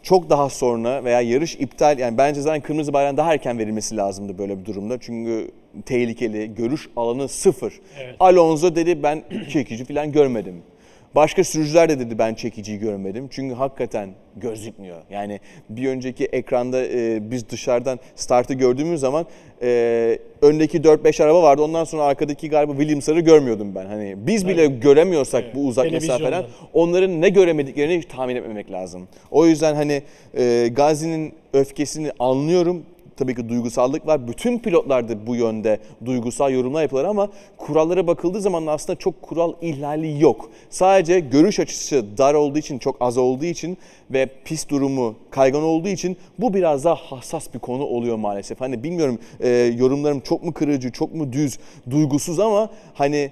çok daha sonra veya yarış iptal yani bence zaten kırmızı bayrağın daha erken verilmesi lazımdı böyle bir durumda. Çünkü tehlikeli, görüş alanı sıfır. Evet. Alonso dedi ben çekici falan görmedim. Başka sürücüler de dedi ben çekiciyi görmedim. Çünkü hakikaten gözükmüyor. Yani bir önceki ekranda e, biz dışarıdan startı gördüğümüz zaman e, öndeki 4-5 araba vardı. Ondan sonra arkadaki galiba Williams'ları görmüyordum ben. Hani biz bile göremiyorsak Evet, bu uzak mesafeden onların ne göremediklerini tahmin etmemek lazım. O yüzden hani e, Gazi'nin öfkesini anlıyorum. Tabii ki duygusallık var. Bütün pilotlarda bu yönde duygusal yorumlar yapıyorlar ama kurallara bakıldığı zaman da aslında çok kural ihlali yok. Sadece görüş açısı dar olduğu için, çok az olduğu için ve pist durumu kaygan olduğu için bu biraz daha hassas bir konu oluyor maalesef. Hani bilmiyorum e, yorumlarım çok mu kırıcı, çok mu düz, duygusuz ama hani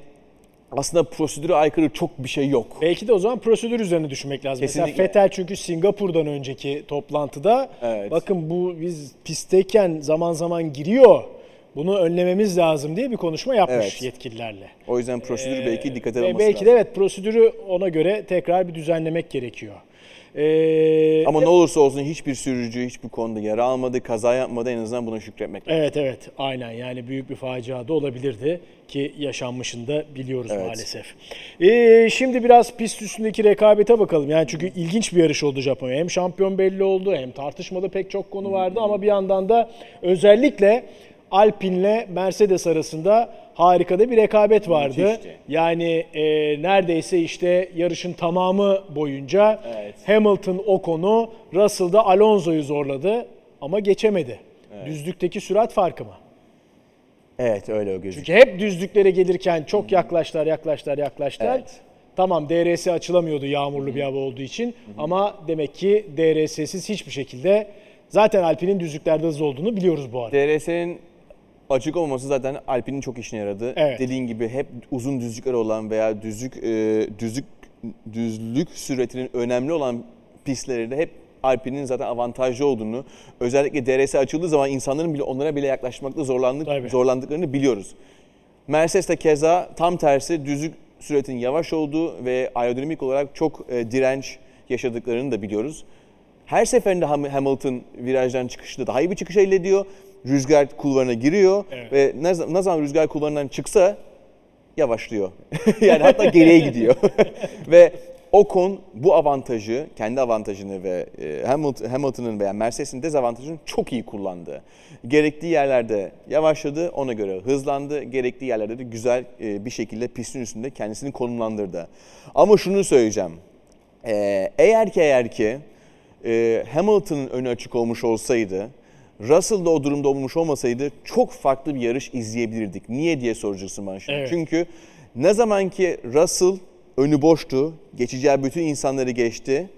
aslında prosedüre aykırı çok bir şey yok. Belki de o zaman prosedür üzerine düşünmek lazım. Kesinlikle. Mesela Vettel çünkü Singapur'dan önceki toplantıda Evet. bakın bu biz pistteyken zaman zaman giriyor. Bunu önlememiz lazım diye bir konuşma yapmış Evet. yetkililerle. O yüzden prosedür belki dikkate alınması belki lazım. de evet prosedürü ona göre tekrar bir düzenlemek gerekiyor. Ee, Ama ne olursa olsun hiçbir sürücü hiçbir konuda yara almadı, kaza yapmadı en azından buna şükretmek lazım. Evet evet aynen yani büyük bir facia da olabilirdi ki yaşanmışını da biliyoruz Evet. maalesef. Ee, şimdi biraz pist üstündeki rekabete bakalım. Yani çünkü ilginç bir yarış oldu Japonya. Hem şampiyon belli oldu hem tartışmalı pek çok konu vardı ama bir yandan da özellikle Alpine'le Mercedes arasında harika da bir rekabet vardı. Müthişti. Yani e, neredeyse işte yarışın tamamı boyunca Evet. Hamilton Ocon'u, Russell da Alonso'yu zorladı ama geçemedi. Düzlükteki sürat farkı mı? Evet öyle o gözüküyor. Çünkü hep düzlüklere gelirken çok yaklaştılar, yaklaştılar, yaklaştılar. Evet. Tamam DRS açılamıyordu yağmurlu bir hava olduğu için ama demek ki DRS'siz hiçbir şekilde zaten Alpine'in düzlüklerde hızlı olduğunu biliyoruz bu arada. DRS'nin açık olması zaten Alpine'in çok işine yaradı. Evet. Dediğin gibi hep uzun düzlükler olan veya düzlük e, düzlük düzlük süretinin önemli olan pistlerde hep Alpine'in zaten avantajlı olduğunu, özellikle DRS açıldığı zaman insanların bile onlara bile yaklaşmakta zorlandık, Tabii. zorlandıklarını biliyoruz. Mercedes de keza tam tersi düzlük süretin yavaş olduğu ve aerodinamik olarak çok e, direnç yaşadıklarını da biliyoruz. Her seferinde Ham- Hamilton virajdan çıkışta daha iyi bir çıkış elde ediyor. Rüzgar kulvarına giriyor Evet. ve ne, zaman- ne zaman rüzgar kulvarından çıksa yavaşlıyor. yani hatta geriye gidiyor. ve Ocon bu avantajı, kendi avantajını ve e, Hamilton- Hamilton'ın veya Mercedes'in dezavantajını çok iyi kullandı. Gerektiği yerlerde yavaşladı, ona göre hızlandı. Gerektiği yerlerde de güzel e, bir şekilde pistin üstünde kendisini konumlandırdı. Ama şunu söyleyeceğim. E, eğer ki eğer ki Hamilton'ın önü açık olmuş olsaydı, Russell da o durumda olmuş olmasaydı çok farklı bir yarış izleyebilirdik. Niye diye soracaksın bana şimdi. Evet. Çünkü ne zaman ki Russell önü boştu, geçeceği bütün insanları geçti.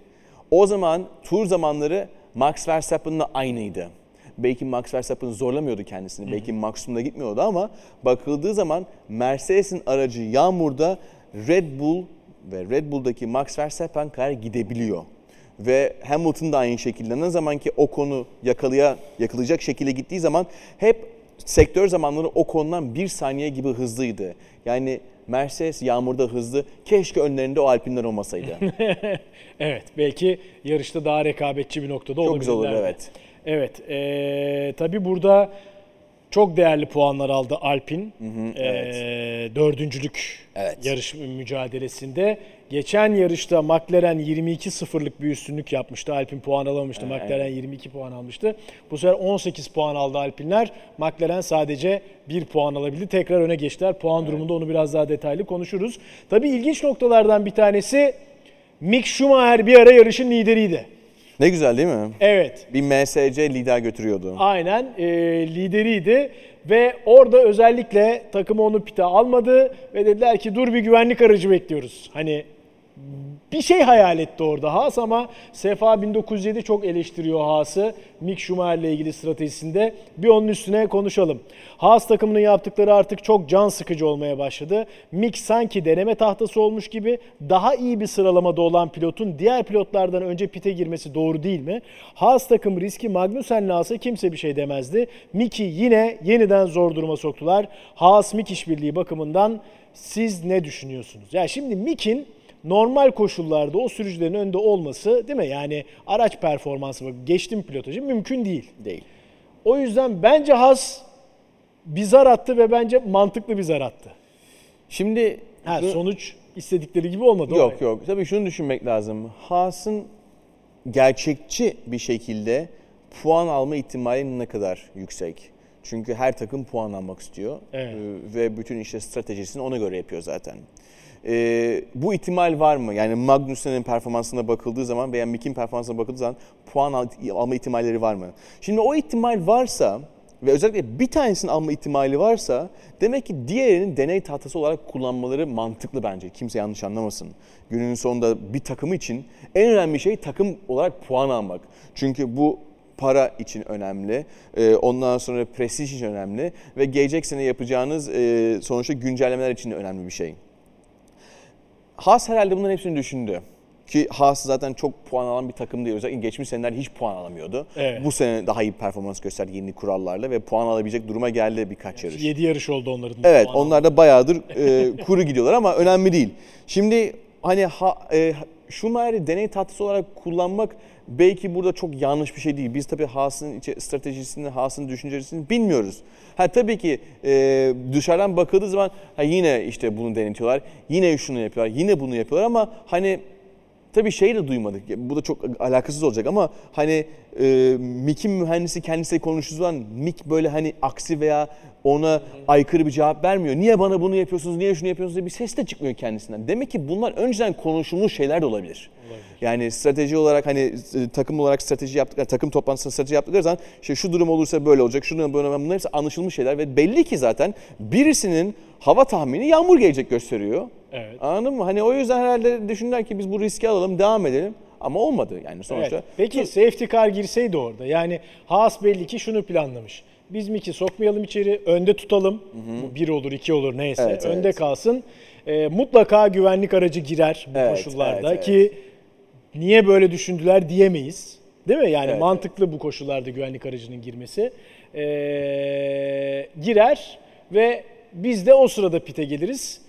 O zaman tur zamanları Max Verstappen'la aynıydı. Belki Max Verstappen zorlamıyordu kendisini, belki maksimumda gitmiyordu ama bakıldığı zaman Mercedes'in aracı yağmurda Red Bull ve Red Bull'daki Max Verstappen kadar gidebiliyor. Ve Hamilton da aynı şekilde ne zaman ki o konu yakalaya, yakalayacak şekilde gittiği zaman hep sektör zamanları o konudan bir saniye gibi hızlıydı. Yani Mercedes yağmurda hızlı. Keşke önlerinde o Alpinler olmasaydı. Evet belki yarışta daha rekabetçi bir noktada Çok güzel olur evet. Evet, eee tabii burada çok değerli puanlar aldı Alpin. Eee, dördüncülük Evet. yarış mücadelesinde. Geçen yarışta McLaren 22-0'lık bir üstünlük yapmıştı. Alpin puan alamamıştı. McLaren 22 puan almıştı. Bu sefer 18 puan aldı Alpinler. McLaren sadece 1 puan alabildi. Tekrar öne geçtiler. Puan durumunda onu biraz daha detaylı konuşuruz. Tabii ilginç noktalardan bir tanesi Mick Schumacher bir ara yarışın lideriydi. Ne güzel değil mi? Evet. Bir MSC lider götürüyordu. Aynen e, lideriydi ve orada özellikle takımı onu pite almadı ve dediler ki dur bir güvenlik aracı bekliyoruz. Hani bir şey hayal etti orada Haas ama Sefa 1907 çok eleştiriyor Haas'ı Mick Schumacher ile ilgili stratejisinde. Bir onun üstüne konuşalım. Haas takımının yaptıkları artık çok can sıkıcı olmaya başladı. Mick sanki deneme tahtası olmuş gibi daha iyi bir sıralamada olan pilotun diğer pilotlardan önce pite girmesi doğru değil mi? Haas takım riski Magnussen'le alsa kimse bir şey demezdi. Mick'i yine yeniden zor duruma soktular. Haas-Mick işbirliği bakımından siz ne düşünüyorsunuz? Ya şimdi Mick'in normal koşullarda o sürücülerin önde olması değil mi? Yani araç performansı bak geçtim pilotajı mümkün değil. Değil. O yüzden bence Haas bir zar attı ve bence mantıklı bir zar attı. Şimdi Ha, şu- sonuç istedikleri gibi olmadı. o yok ayrı. yok. Tabii şunu düşünmek lazım. Haas'ın gerçekçi bir şekilde puan alma ihtimali ne kadar yüksek? Çünkü her takım puan almak istiyor Evet. Ee, ve bütün işte stratejisini ona göre yapıyor zaten. Ee, bu ihtimal var mı? Yani Magnussen'in performansına bakıldığı zaman veya Mick'in performansına bakıldığı zaman puan al- alma ihtimalleri var mı? Şimdi o ihtimal varsa ve özellikle bir tanesinin alma ihtimali varsa demek ki diğerinin deney tahtası olarak kullanmaları mantıklı bence. Kimse yanlış anlamasın. Günün sonunda bir takım için en önemli şey takım olarak puan almak. Çünkü bu para için önemli. Ee, ondan sonra prestij için önemli ve gelecek sene yapacağınız e, sonuçta güncellemeler için de önemli bir şey. Haas herhalde bunların hepsini düşündü. Ki Haas zaten çok puan alan bir takım değil. Özellikle geçmiş seneler hiç puan alamıyordu. Evet. Bu sene daha iyi performans gösterdi yeni kurallarla ve puan alabilecek duruma geldi birkaç yarış. 7 yarış oldu onların. Evet onlar da bayağıdır e, kuru gidiyorlar ama önemli değil. Şimdi hani ha, e, Schumacher'i deney tahtası olarak kullanmak belki burada çok yanlış bir şey değil. Biz tabii Haas'ın stratejisini, Haas'ın düşüncesini bilmiyoruz. Ha tabii ki e, dışarıdan bakıldığı zaman ha, yine işte bunu denetiyorlar, yine şunu yapıyorlar, yine bunu yapıyorlar ama hani tabii şey de duymadık. Bu da çok alakasız olacak ama hani e, Mick'in mühendisi kendisiyle konuştuğu zaman Mick böyle hani aksi veya ona aykırı bir cevap vermiyor. Niye bana bunu yapıyorsunuz, niye şunu yapıyorsunuz diye bir ses de çıkmıyor kendisinden. Demek ki bunlar önceden konuşulmuş şeyler de olabilir. Yani strateji olarak hani e, takım olarak strateji yaptıkları, takım toplantısında strateji yaptıkları zaman işte şu durum olursa böyle olacak, şu durum böyle olacak. Bunlar hepsi anlaşılmış şeyler ve belli ki zaten birisinin hava tahmini yağmur gelecek gösteriyor. Evet. Anladın mı? Hani o yüzden herhalde düşündüler ki biz bu riski alalım, devam edelim. Ama olmadı yani sonuçta. Evet. Peki safety car girseydi orada yani Haas belli ki şunu planlamış. Biz Mick'i sokmayalım içeri, önde tutalım. Bu bir olur, iki olur neyse. Evet, önde evet. kalsın. Ee, mutlaka güvenlik aracı girer bu Evet, koşullarda evet, ki niye böyle düşündüler diyemeyiz. Değil mi? Yani Evet, mantıklı bu koşullarda güvenlik aracının girmesi. Ee, girer ve biz de o sırada pite geliriz.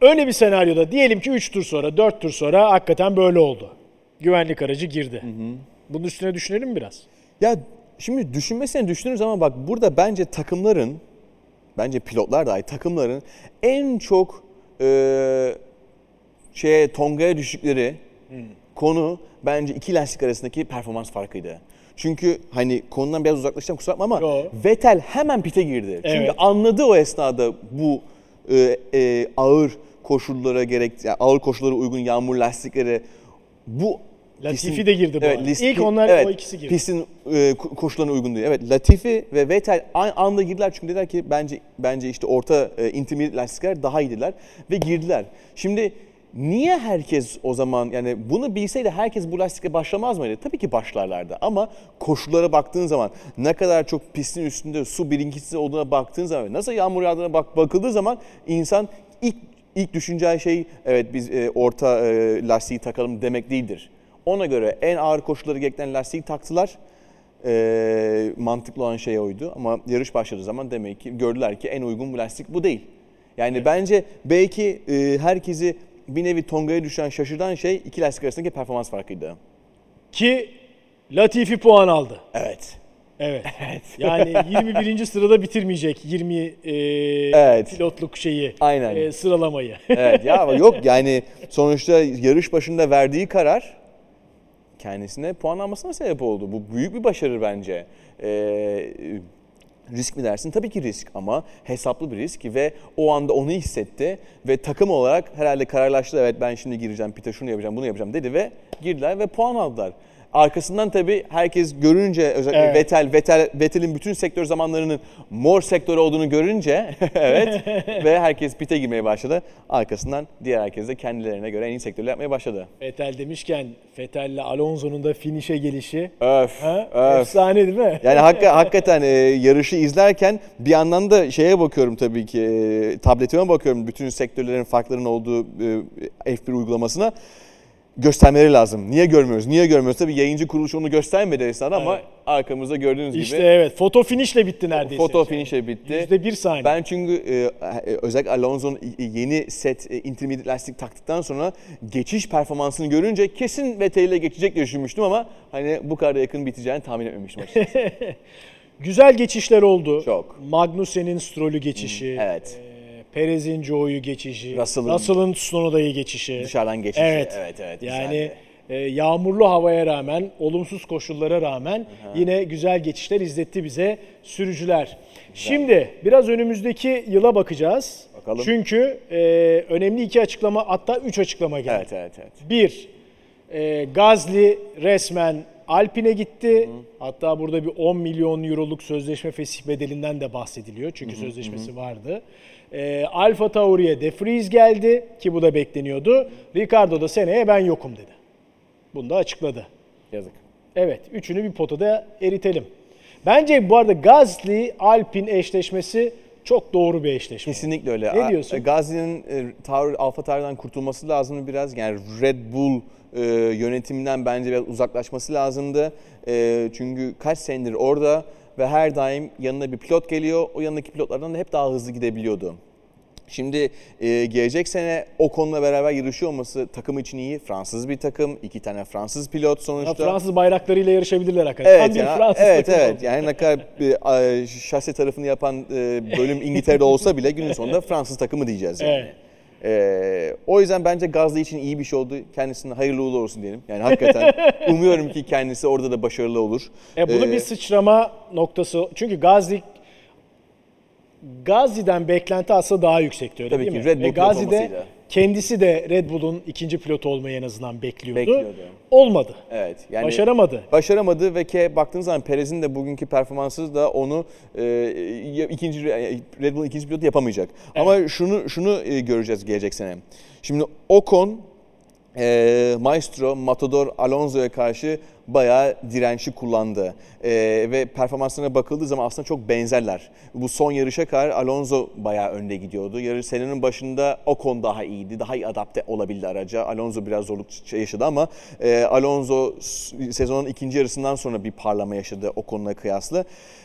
Öyle bir senaryoda diyelim ki 3 tur sonra, 4 tur sonra hakikaten böyle oldu. Güvenlik aracı girdi. Bunun üstüne düşünelim mi biraz? Ya şimdi düşünmesine düşünürüz ama bak burada bence takımların, bence pilotlar dahi takımların en çok e, şeye Tonga'ya düştükleri konu bence iki lastik arasındaki performans farkıydı. Çünkü hani konudan biraz uzaklaşacağım kusura bakma ama Yo. Vettel hemen pite girdi. Çünkü Evet. anladı o esnada bu e, e, ağır koşullara gerek yani ağır koşullara uygun yağmur lastikleri bu Latifi pistin- de girdi bu arada. list- İlk onlar- evet, o ikisi girdi. Pistin e, ko- koşullarına uygun değil. Evet Latifi ve Vettel aynı anda girdiler çünkü dediler ki bence bence işte orta e, intermediate lastikler daha iyiydiler ve girdiler. Şimdi niye herkes o zaman yani bunu bilseydi herkes bu lastikle başlamaz mıydı? Tabii ki başlarlardı ama koşullara baktığın zaman ne kadar çok pistin üstünde su birinkisi olduğuna baktığın zaman nasıl yağmur yağdığına bak bakıldığı zaman insan ilk ilk düşüneceği şey evet biz e, orta e, lastiği takalım demek değildir. Ona göre en ağır koşulları gerektiren lastiği taktılar. E, mantıklı olan şey oydu ama yarış başladığı zaman demek ki gördüler ki en uygun bu lastik bu değil. Yani bence belki e, herkesi bir nevi Tonga'ya düşen şaşırtan şey iki lastik arasındaki performans farkıydı. Ki Latifi puan aldı. Evet. Evet. Yani 21. sırada bitirmeyecek 20 e, Evet. pilotluk şeyi Aynen. e, sıralamayı. Evet ya ama yok yani sonuçta yarış başında verdiği karar kendisine puan almasına sebep oldu. Bu büyük bir başarı bence. Ee, risk mi dersin? Tabii ki risk ama hesaplı bir risk ve o anda onu hissetti ve takım olarak herhalde kararlaştı. Evet ben şimdi gireceğim, pite şunu yapacağım, bunu yapacağım dedi ve girdiler ve puan aldılar. Arkasından tabii herkes görünce özellikle Evet. Vettel, Vettel, Vettel'in bütün sektör zamanlarının mor sektör olduğunu görünce evet ve herkes pite girmeye başladı. Arkasından diğer herkes de kendilerine göre en iyi sektörü yapmaya başladı. Vettel demişken Vettel'le Alonso'nun da finişe gelişi. Öf, Ha? öf. Efsane değil mi? Yani hakika, hakikaten e, yarışı izlerken bir yandan da şeye bakıyorum tabii ki e, tabletime bakıyorum bütün sektörlerin farklarının olduğu e, F1 uygulamasına göstermeleri lazım. Niye görmüyoruz? Niye görmüyoruz? Tabii yayıncı kuruluş onu göstermedi esnada ama Evet. arkamızda gördüğünüz İşte gibi evet foto finişle bitti neredeyse. foto finish'e bitti. Yüzde bir saniye. Ben çünkü e, e, özellikle Alonso'nun yeni set e, intermediate lastik taktıktan sonra geçiş performansını görünce kesin Vettel ile geçecek diye düşünmüştüm ama hani bu kadar yakın biteceğini tahmin etmemiştim açıkçası. Güzel geçişler oldu. Çok. Magnussen'in Stroll'ü geçişi. evet. e, Perez'in Joe'yu geçişi. Russell'ın- Russell'ın Tsunoda'yı geçişi. Dışarıdan geçişi. Evet. Evet, evet, Yani güzeldi. e, yağmurlu havaya rağmen, olumsuz koşullara rağmen yine güzel geçişler izletti bize sürücüler. Şimdi biraz önümüzdeki yıla bakacağız. Bakalım. Çünkü e, önemli iki açıklama hatta üç açıklama geldi. Evet evet evet. Bir, e, Gazli resmen Alpine gitti. Hatta burada bir 10 milyon euroluk sözleşme fesih bedelinden de bahsediliyor. Çünkü sözleşmesi vardı. E, Alfa Tauri'ye De Vries geldi ki bu da bekleniyordu. Ricardo da seneye ben yokum dedi. Bunu da açıkladı. Yazık. Evet, üçünü bir potada eritelim. Bence bu arada Gazli Alpin eşleşmesi çok doğru bir eşleşme. Kesinlikle öyle. Ne diyorsun? Gazi'nin e, Alfa Tauri'den kurtulması lazımdı biraz. Yani Red Bull e, yönetiminden bence biraz uzaklaşması lazımdı. E, çünkü kaç senedir orada ve her daim yanına bir pilot geliyor. O yanındaki pilotlardan da hep daha hızlı gidebiliyordu. Şimdi e, gelecek sene o konuyla beraber yarışıyor olması takım için iyi. Fransız bir takım, iki tane Fransız pilot Ya sonuçta. Fransız bayraklarıyla yarışabilirler hakikaten. Evet, ya, Fransız evet, evet. oldu. Yani ne kadar bir, e, şase tarafını yapan e, bölüm İngiltere'de olsa bile günün sonunda Fransız takımı diyeceğiz yani. Evet. Ee, o yüzden bence Gazli için iyi bir şey oldu. Kendisine hayırlı uğurlu olsun diyelim. Yani hakikaten umuyorum ki kendisi orada da başarılı olur. E bunu Ee, bir sıçrama noktası. Çünkü Gazi Gazi'den beklenti aslında daha yüksekti öyle Tabii değil ki, mi? Red Bull Ve pilot Gazi'de. Kendisi de Red Bull'un ikinci pilotu olmayı en azından bekliyordu. Bekliyordu. Olmadı. Evet. Yani Başaramadı. Başaramadı ve ke baktığınız zaman Perez'in de bugünkü performansı da onu e, ikinci Red Bull'un ikinci pilotu yapamayacak. Ama şunu şunu e, göreceğiz gelecek sene. Şimdi Ocon e, Maestro, Matador, Alonso'ya karşı bayağı dirençli kullandı. E, ve performanslarına bakıldığı zaman aslında çok benzerler. Bu son yarışa kadar Alonso bayağı önde gidiyordu. Yarış senenin başında Ocon daha iyiydi. Daha iyi adapte olabildi araca. Alonso biraz zorluk yaşadı ama e, Alonso sezonun ikinci yarısından sonra bir parlama yaşadı Ocon'la kıyasla.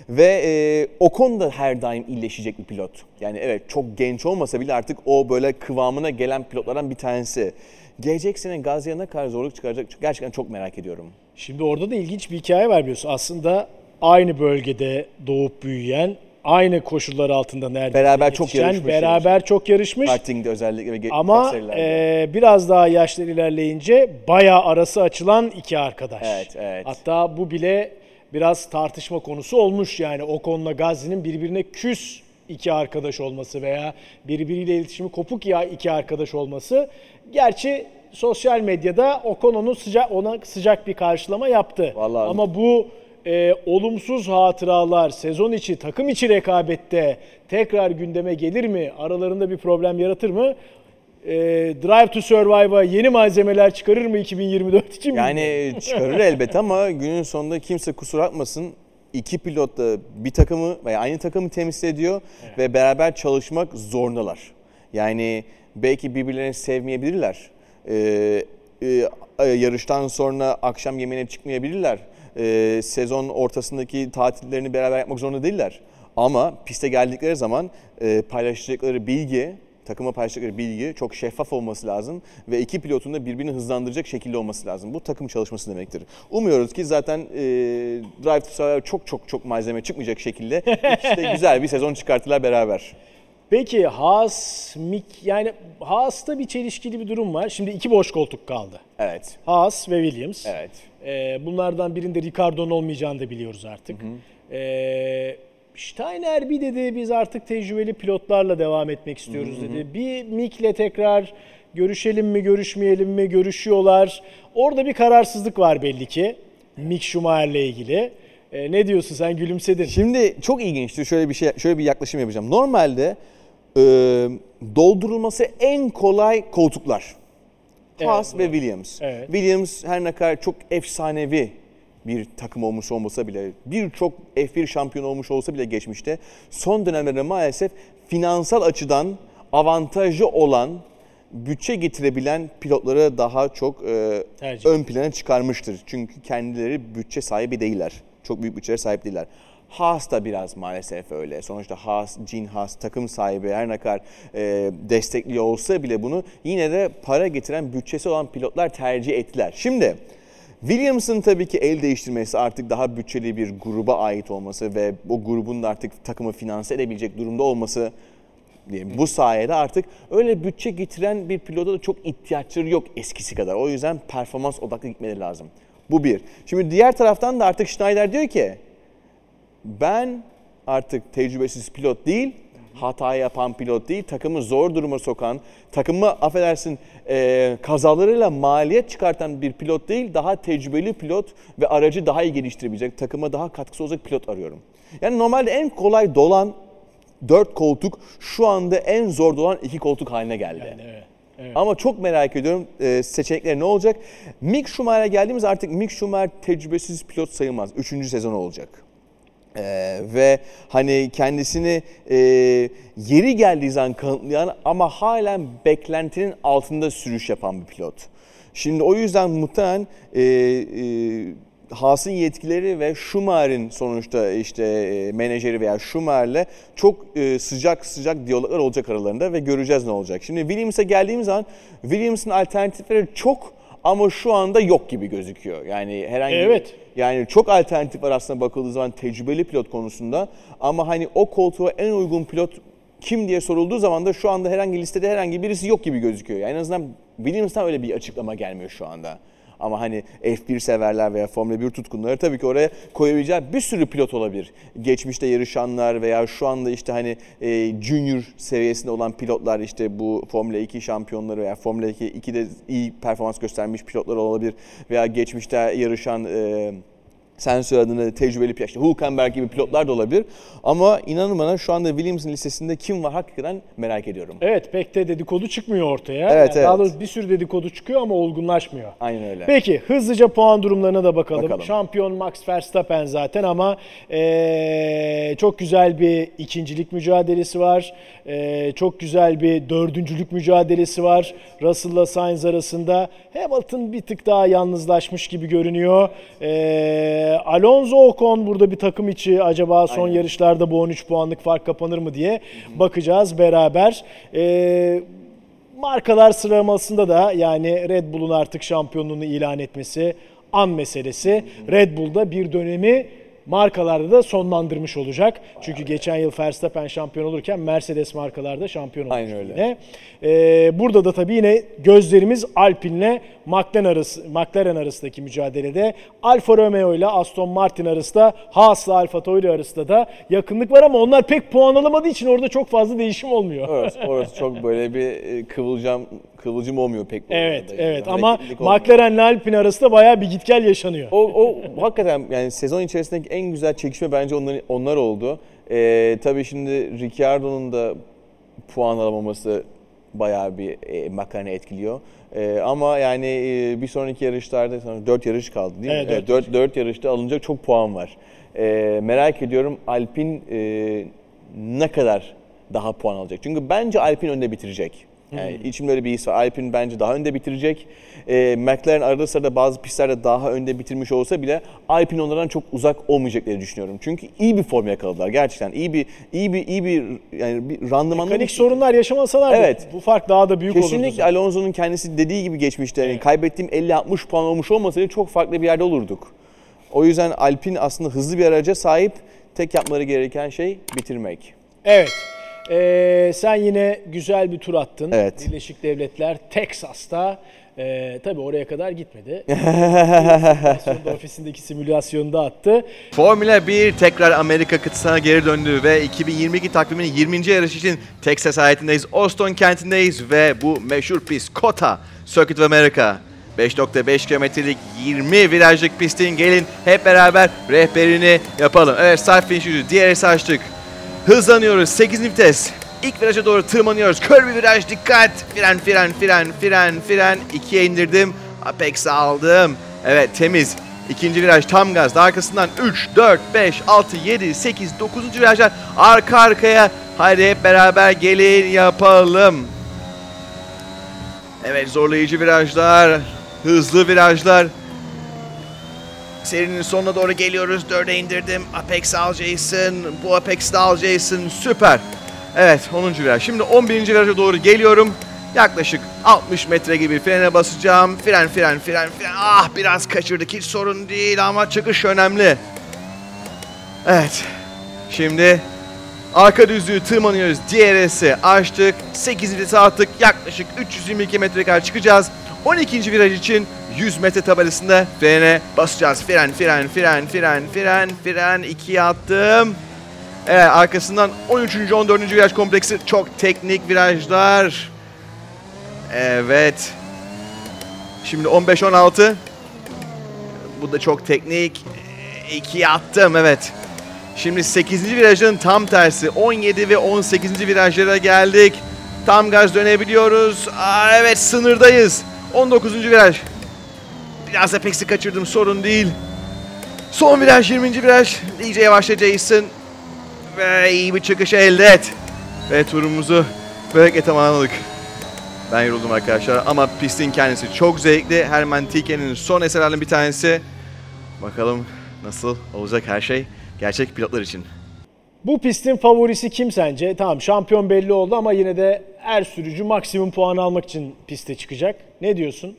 Ve e, Ocon da her daim iyileşecek bir pilot. Yani evet çok genç olmasa bile artık o böyle kıvamına gelen pilotlardan bir tanesi. Gelecek sene Gazi'ye ne kadar zorluk çıkaracak gerçekten çok merak ediyorum. Şimdi orada da ilginç bir hikaye var biliyorsun. Aslında aynı bölgede doğup büyüyen, aynı koşullar altında neredeyse Beraber çok yetişen, yarışmış Beraber çok yarışmış. Karting'de özellikle Ama e, biraz daha yaşlar ilerleyince bayağı arası açılan iki arkadaş. Evet, evet. Hatta bu bile biraz tartışma konusu olmuş yani Ocon'la Gazi'nin birbirine küs iki arkadaş olması veya birbiriyle iletişimi kopuk ya iki arkadaş olması. Gerçi sosyal medyada Ocon onu sıcak ona sıcak bir karşılama yaptı. Vallahi- Ama bu e, olumsuz hatıralar sezon içi takım içi rekabette tekrar gündeme gelir mi? Aralarında bir problem yaratır mı? E, Drive to Survive'a yeni malzemeler çıkarır mı 2024 için? Yani çıkarır elbet ama günün sonunda kimse kusur bakmasın. İki pilot da bir takımı veya aynı takımı temsil ediyor ve beraber çalışmak zorundalar. Yani belki birbirlerini sevmeyebilirler. Ee, e, yarıştan sonra akşam yemeğine çıkmayabilirler. Ee, sezon ortasındaki tatillerini beraber yapmak zorunda değiller. Ama piste geldikleri zaman e, paylaşacakları bilgi takıma paylaştıkları bilgi çok şeffaf olması lazım ve iki pilotun da birbirini hızlandıracak şekilde olması lazım. Bu takım çalışması demektir. Umuyoruz ki zaten e, Drive to Survive çok çok çok malzeme çıkmayacak şekilde işte güzel bir sezon çıkarttılar beraber. Peki Haas, Mick yani Haas'ta bir çelişkili bir durum var. Şimdi iki boş koltuk kaldı. Evet. Haas ve Williams. Evet. Ee, bunlardan birinde Ricardo'nun olmayacağını da biliyoruz artık. Ee, Steiner bir dedi biz artık tecrübeli pilotlarla devam etmek istiyoruz dedi. Bir Mick'le tekrar görüşelim mi görüşmeyelim mi görüşüyorlar. Orada bir kararsızlık var belli ki Mick Schumacher'le ilgili. Ee, ne diyorsun sen gülümsedin. Şimdi çok ilginçtir. Şöyle bir şey, şöyle bir yaklaşım yapacağım. Normalde e, doldurulması en kolay koltuklar. Evet, Haas doğru. ve Williams. Evet. Williams her ne kadar çok efsanevi bir takım olmuş olmasa bile, birçok F1 şampiyon olmuş olsa bile geçmişte son dönemlerde maalesef finansal açıdan avantajı olan, bütçe getirebilen pilotları daha çok e, Tercih. ön plana çıkarmıştır. Çünkü kendileri bütçe sahibi değiller. Çok büyük bütçelere sahip değiller. Haas da biraz maalesef öyle. Sonuçta Haas, Gene Haas takım sahibi her ne kadar e, destekliyor olsa bile bunu yine de para getiren bütçesi olan pilotlar tercih ettiler. Şimdi Williams'ın tabii ki el değiştirmesi artık daha bütçeli bir gruba ait olması ve o grubun da artık takımı finanse edebilecek durumda olması diyeyim. Bu sayede artık öyle bütçe getiren bir pilota da çok ihtiyaçları yok eskisi kadar. O yüzden performans odaklı gitmeleri lazım. Bu bir. Şimdi diğer taraftan da artık Schneider diyor ki ben artık tecrübesiz pilot değil, hata yapan pilot değil, takımı zor duruma sokan, takımı affedersin e, kazalarıyla maliyet çıkartan bir pilot değil, daha tecrübeli pilot ve aracı daha iyi geliştirebilecek, takıma daha katkısı olacak pilot arıyorum. Yani normalde en kolay dolan dört koltuk şu anda en zor dolan iki koltuk haline geldi. Evet, evet. Ama çok merak ediyorum e, seçenekler ne olacak? Mick Schumacher'e geldiğimiz artık Mick Schumacher tecrübesiz pilot sayılmaz. Üçüncü sezon olacak. Ee, ve hani kendisini e, yeri geldiği zaman kanıtlayan ama halen beklentinin altında sürüş yapan bir pilot. Şimdi o yüzden muhtemelen e, e, Haas'ın yetkileri ve Schumacher'in sonuçta işte e, menajeri veya Schumacher'le çok e, sıcak sıcak diyaloglar olacak aralarında ve göreceğiz ne olacak. Şimdi Williams'a geldiğimiz zaman Williams'ın alternatifleri çok ama şu anda yok gibi gözüküyor. Yani herhangi Evet. yani çok alternatif var aslında bakıldığı zaman tecrübeli pilot konusunda ama hani o koltuğa en uygun pilot kim diye sorulduğu zaman da şu anda herhangi listede herhangi birisi yok gibi gözüküyor. Yani en azından Williams'tan öyle bir açıklama gelmiyor şu anda. Ama hani F1 severler veya Formula 1 tutkunları tabii ki oraya koyabileceği bir sürü pilot olabilir. Geçmişte yarışanlar veya şu anda işte hani e, junior seviyesinde olan pilotlar işte bu Formula 2 şampiyonları veya Formula 2 2'de iyi performans göstermiş pilotlar olabilir veya geçmişte yarışan e, sen söylediğinde tecrübeli pilot, işte Hülkenberg gibi pilotlar da olabilir. Ama inanın bana şu anda Williams'ın listesinde kim var hakikaten merak ediyorum. Evet pek de dedikodu çıkmıyor ortaya. Evet, Yani Daha evet. doğrusu bir sürü dedikodu çıkıyor ama olgunlaşmıyor. Aynen öyle. Peki hızlıca puan durumlarına da bakalım. Bakalım. Şampiyon Max Verstappen zaten ama eee, çok güzel bir ikincilik mücadelesi var. Eee, çok güzel bir dördüncülük mücadelesi var. Russell'la Sainz arasında. Hamilton bir tık daha yalnızlaşmış gibi görünüyor. Eee, Alonso Ocon burada bir takım içi acaba son Aynen. yarışlarda bu 13 puanlık fark kapanır mı diye bakacağız beraber. Eee Markalar sıralamasında da yani Red Bull'un artık şampiyonluğunu ilan etmesi an meselesi. Red Bull'da bir dönemi markalarda da sonlandırmış olacak. Çünkü geçen yıl Verstappen şampiyon olurken Mercedes markalarda şampiyon olmuş. Aynen öyle. yine. Ee, burada da tabii yine gözlerimiz Alpine'le McLaren, arası, McLaren arasındaki mücadelede. Alfa Romeo ile Aston Martin arasında, Haas'la Alfa Tauri arasında da yakınlık var ama onlar pek puan alamadığı için orada çok fazla değişim olmuyor. Orası, orası çok böyle bir e, kıvılcım olmuyor pek. Evet, evet ama olmuyor. McLaren'le Alpine arasında bayağı bir git gel yaşanıyor. O, o hakikaten yani sezon içerisindeki en güzel çekişme bence onlar, onlar oldu. Ee, tabii şimdi Ricciardo'nun da puan alamaması bayağı bir e, McLaren'i etkiliyor. Ee, ama yani e, bir sonraki yarışlarda sanırım 4 yarış kaldı değil Evet, mi? dört 4, 4 yarışta alınacak çok puan var. Ee, merak ediyorum Alpine e, ne kadar daha puan alacak? Çünkü bence Alpine önde bitirecek. Yani içimde öyle bir his var. Alpine bence daha önde bitirecek. Ee, McLaren arada sırada bazı pistlerde daha önde bitirmiş olsa bile Alpine onlardan çok uzak olmayacakları düşünüyorum. Çünkü iyi bir form yakaladılar gerçekten. İyi bir iyi bir iyi bir yani bir randımanlı Mekanik bir- sorunlar yaşamasalar Evet. bu fark daha da büyük olurdu. Kesinlikle Alonso'nun kendisi dediği gibi geçmişti. Yani kaybettiğim 50-60 puan olmuş olmasaydı çok farklı bir yerde olurduk. O yüzden Alpine aslında hızlı bir araca sahip. Tek yapmaları gereken şey bitirmek. Evet. Ee, sen yine güzel bir tur attın. Evet. Birleşik Devletler, Teksas'ta. Ee, tabii oraya kadar gitmedi. Simülasyonda ofisindeki simülasyonu da attı. Formula 1 tekrar Amerika kıtasına geri döndü ve 2022 takviminin 20. yarış için Texas eyaletindeyiz. Austin kentindeyiz ve bu meşhur pist COTA Circuit of America. 5.5 kilometrelik 20 virajlık pistin gelin hep beraber rehberini yapalım. Evet start finish yüzü DRS açtık. Hızlanıyoruz 8. vites. İlk viraja doğru tırmanıyoruz. Kör bir viraj dikkat. Fren fren fren fren fren. 2'ye indirdim. Apex'i aldım. Evet temiz. İkinci viraj tam gaz. Daha arkasından 3, 4, 5, 6, 7, 8, 9. virajlar arka arkaya. Haydi hep beraber gelin yapalım. Evet zorlayıcı virajlar. Hızlı virajlar. Serinin sonuna doğru geliyoruz. 4'e indirdim. Apex al Jason. Bu Apex'i de al Jason. Süper. Evet 10. viraj. Şimdi 11. viraja doğru geliyorum. Yaklaşık 60 metre gibi frene basacağım. Fren fren fren fren. Ah biraz kaçırdık hiç sorun değil ama çıkış önemli. Evet. Şimdi arka düzlüğü tırmanıyoruz. DRS'i açtık. 8 vitese attık. Yaklaşık 322 metre kadar çıkacağız. 12. viraj için 100 metre tabelasında frene basacağız. Fren, fren, fren, fren, fren, fren. 2'ye attım. Evet arkasından 13. 14. viraj kompleksi. Çok teknik virajlar. Evet. Şimdi 15-16. Bu da çok teknik. 2'ye attım evet. Şimdi 8. virajın tam tersi. 17 ve 18. virajlara geldik. Tam gaz dönebiliyoruz. Aa, evet sınırdayız. 19. viraj. Biraz Apex'i kaçırdım sorun değil. Son viraj 20. viraj. İyice yavaşla Jason. Ve iyi bir çıkış elde et. Ve turumuzu böylelikle tamamladık. Ben yoruldum arkadaşlar ama pistin kendisi çok zevkli. Herman Tilke'nin son eserlerinden bir tanesi. Bakalım nasıl olacak her şey gerçek pilotlar için. Bu pistin favorisi kim sence? Tamam şampiyon belli oldu ama yine de her sürücü maksimum puan almak için piste çıkacak. Ne diyorsun?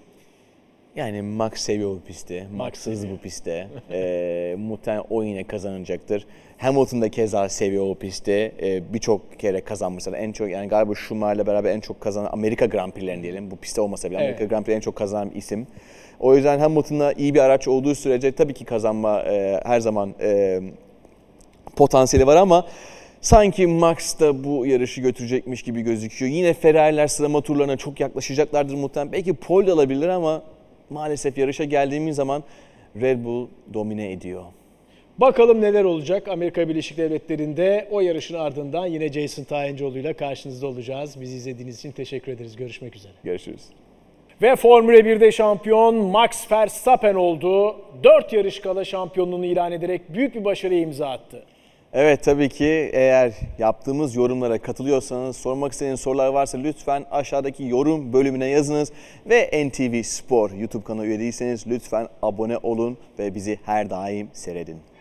Yani Max seviyor bu pisti. Max hızlı bu pistte. ee, muhtemelen o yine kazanacaktır. Hamilton da keza seviyor o pisti. Ee, Birçok kere kazanmışlar. En çok yani galiba Schumacher'la beraber en çok kazanan Amerika Grand Prix'lerini diyelim. Bu pistte olmasa bile Amerika Evet. Grand Prix'lerini en çok kazanan isim. O yüzden Hamilton'la iyi bir araç olduğu sürece tabii ki kazanma e, her zaman e, potansiyeli var ama sanki Max da bu yarışı götürecekmiş gibi gözüküyor. Yine Ferrari'ler sıralama turlarına çok yaklaşacaklardır muhtemelen. Belki pole alabilir ama maalesef yarışa geldiğimiz zaman Red Bull domine ediyor. Bakalım neler olacak Amerika Birleşik Devletleri'nde o yarışın ardından yine Jason Tayancıoğlu ile karşınızda olacağız. Bizi izlediğiniz için teşekkür ederiz. Görüşmek üzere. Görüşürüz. Ve Formula 1'de şampiyon Max Verstappen oldu. 4 yarış kala şampiyonluğunu ilan ederek büyük bir başarıya imza attı. Evet tabii ki eğer yaptığımız yorumlara katılıyorsanız, sormak istediğiniz sorular varsa lütfen aşağıdaki yorum bölümüne yazınız. Ve NTV Spor YouTube kanalı üye değilseniz lütfen abone olun ve bizi her daim seyredin.